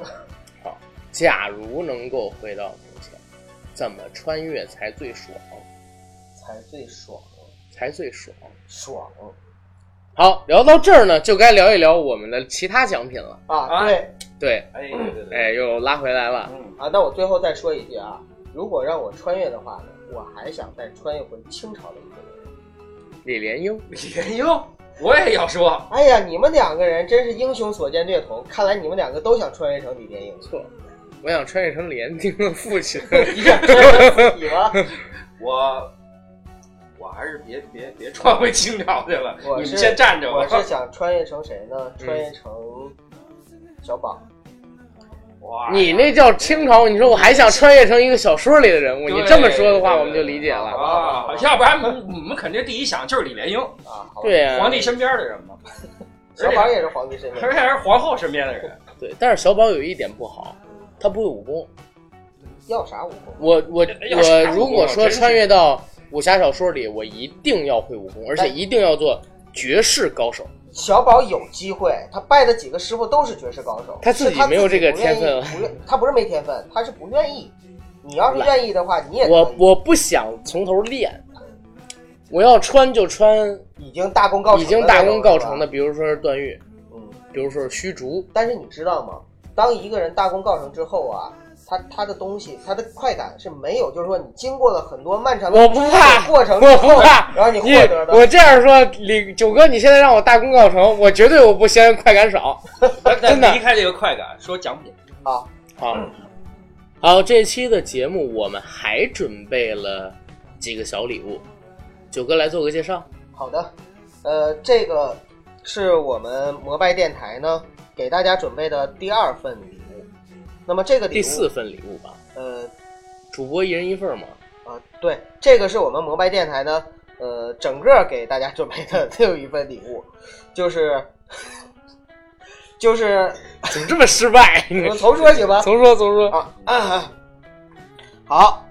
好假如能够回到从前，怎么穿越才最爽？才最爽，才最爽。爽好，聊到这儿呢，就该聊一聊我们的其他奖品了。啊！啊对对，哎对对对，哎，又拉回来了。嗯，啊，那我最后再说一句啊，如果让我穿越的话呢，我还想再穿越回清朝的一个人。李莲英，李莲英，我也要说，哎呀，你们两个人真是英雄所见略同，看来你们两个都想穿越成李莲英。错，我想穿越成李莲英的父亲。[LAUGHS] 你吗，[LAUGHS] 我我还是别别别穿回清朝去了，你们先站着吧。我是想穿越成谁呢？穿越成小宝。哇，你那叫清朝，你说我还想穿越成一个小说里的人物，你这么说的话，我们就理解了。啊，要不然我们肯定第一想就是李莲英，啊，对呀、皇帝身边的人嘛，[LAUGHS] 小宝也是皇帝身边而且还是皇后身边的人。[LAUGHS] 对，但是小宝有一点不好，他不会武功。要啥武功？我我我如果说穿越到武侠小说里我一定要会武功，而且一定要做绝世高手。小宝有机会，他拜的几个师傅都是绝世高手，他自己没有这个天分不愿他不是没天分，他是不愿意。你要是愿意的话，你也我我不想从头练，我要穿就穿已经大功告成的已经大功告成的，比如说是段誉，嗯。比如说是虚竹，但是你知道吗？当一个人大功告成之后啊，他他的东西，他的快感是没有，就是说你经过了很多漫长的我不怕，过程我，不怕。然后你获得的，我这样说，李九哥，你现在让我大功告成，我绝对我不嫌快感少。[LAUGHS] 但真的离开这个快感，说奖品，啊，好，好，这期的节目我们还准备了几个小礼物，九哥来做个介绍。好的，呃，这个是我们摩拜电台呢给大家准备的第二份礼物。那么这个第四，份礼物吧，呃主播一人一份嘛。啊，对，这个是我们摩拜电台呢，呃，整个给大家准备的最后一份礼物，就是就是怎么这么失败？我们重说行吗？重说，重说。啊啊，好。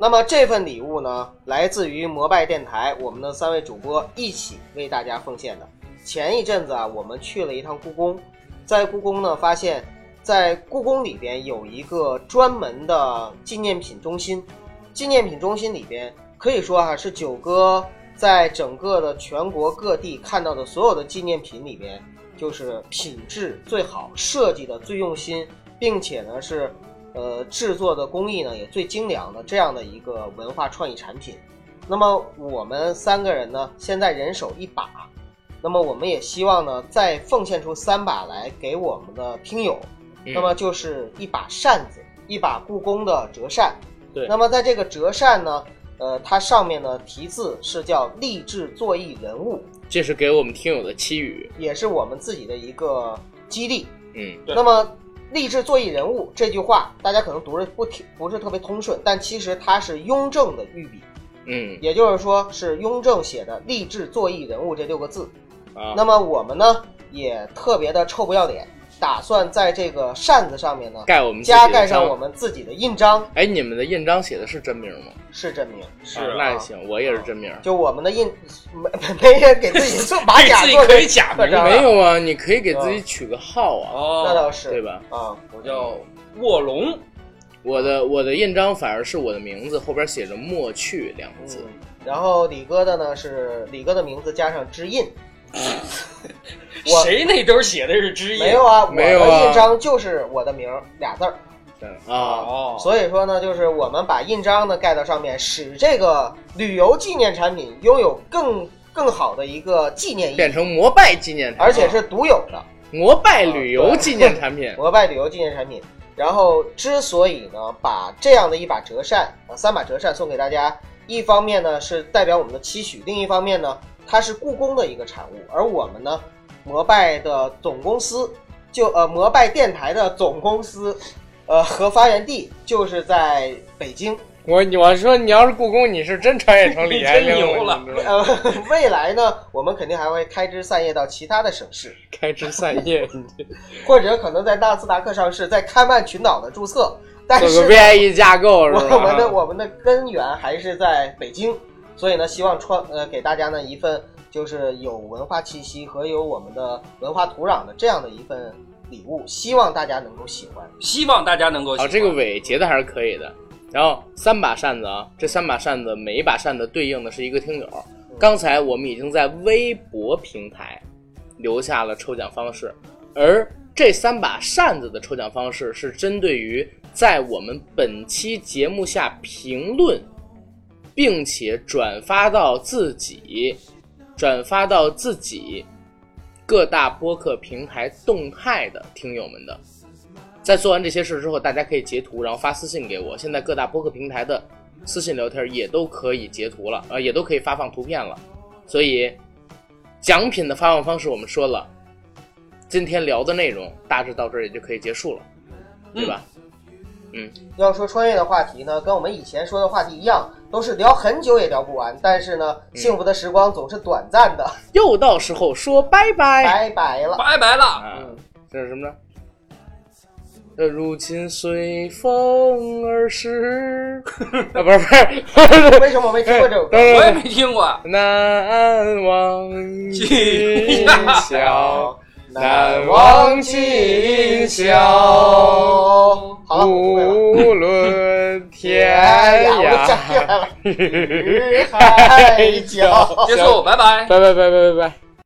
那么这份礼物呢，来自于摩拜电台，我们的三位主播一起为大家奉献的。前一阵子啊，我们去了一趟故宫，在故宫呢，发现，在故宫里边有一个专门的纪念品中心。纪念品中心里边，可以说哈、是九哥在整个的全国各地看到的所有的纪念品里边，就是品质最好，设计的最用心，并且呢是，呃制作的工艺呢也最精良的这样的一个文化创意产品。那么我们三个人呢，现在人手一把，那么我们也希望呢再奉献出三把来给我们的听友，那么就是一把扇子，一把故宫的折扇。对。那么在这个折扇呢，呃，它上面呢题字是叫“励志作艺人物。这是给我们听友的期语”，。也是我们自己的一个激励。嗯，对。那么“励志作艺人物”这句话，大家可能读着不挺不是特别通顺，但其实它是雍正的御笔，嗯。也就是说是雍正写的“励志作艺人物”这六个字。啊，那么我们呢也特别的臭不要脸，打算在这个扇子上面呢盖我们加盖上我们自己的印章，哎，你们的印章写的是真名吗？是真名。是啊那也行，我也是真名。就我们的印，没 [LAUGHS] 没人给自己做把给自己甲做可以假名没有啊，你可以给自己取个号啊，哦，那倒是对吧？啊，我叫卧龙，我的我的印章反而是我的名字，后边写着“莫去”两个字。嗯。然后李哥的呢是李哥的名字加上知印，[LAUGHS] 我谁那兜写的是知音？没有啊，我没有啊的印章就是我的名儿俩字儿。嗯啊，哦，所以说呢，就是我们把印章呢盖到上面，使这个旅游纪念产品拥有更更好的一个纪念意义，变成摩拜纪念产品，而且是独有的摩拜旅游纪念产品。[LAUGHS] 摩拜旅游纪念产品。然后之所以呢，把这样的一把折扇啊，三把折扇送给大家，一方面呢是代表我们的期许，另一方面呢，它是故宫的一个产物，而我们呢，摩拜的总公司就呃摩拜电台的总公司，呃和发源地就是在北京。我我说你要是故宫，你是真穿越成李安 [LAUGHS] 真牛了呃，未来呢，我们肯定还会开枝散叶到其他的省市，开枝散叶，[LAUGHS] 或者可能在纳斯达克上市，在开曼群岛的注册。但做个是 VIE 架构是我们的？我们的根源还是在北京，所以呢，希望创呃给大家呢一份就是有文化气息和有我们的文化土壤的这样的一份礼物，希望大家能够喜欢。希望大家能够喜好，欢这个尾结的还是可以的。然后三把扇子啊，这三把扇子每一把扇子对应的是一个听友。刚才我们已经在微博平台留下了抽奖方式，而这三把扇子的抽奖方式是针对于在我们本期节目下评论，并且转发到自己转发到自己各大播客平台动态的听友们的。在做完这些事之后，大家可以截图，然后发私信给我。现在各大播客平台的私信聊天也都可以截图了，呃，也都可以发放图片了。所以奖品的发放方式我们说了，今天聊的内容大致到这儿也就可以结束了，对吧？要说穿越的话题呢，跟我们以前说的话题一样，都是聊很久也聊不完。但是呢，幸福的时光总是短暂的，又到时候说拜拜拜拜了。拜拜了。嗯！这是什么呢？呃，如今随风而逝。[LAUGHS] 啊，不是不是，为什么我没听过这首歌？[LAUGHS] 我也没听过。难忘今宵，[LAUGHS] 难难忘忘今今宵。无论天涯，我想起来涯了。[LAUGHS] 日海角。[LAUGHS] 结束，拜拜。拜拜拜拜拜拜。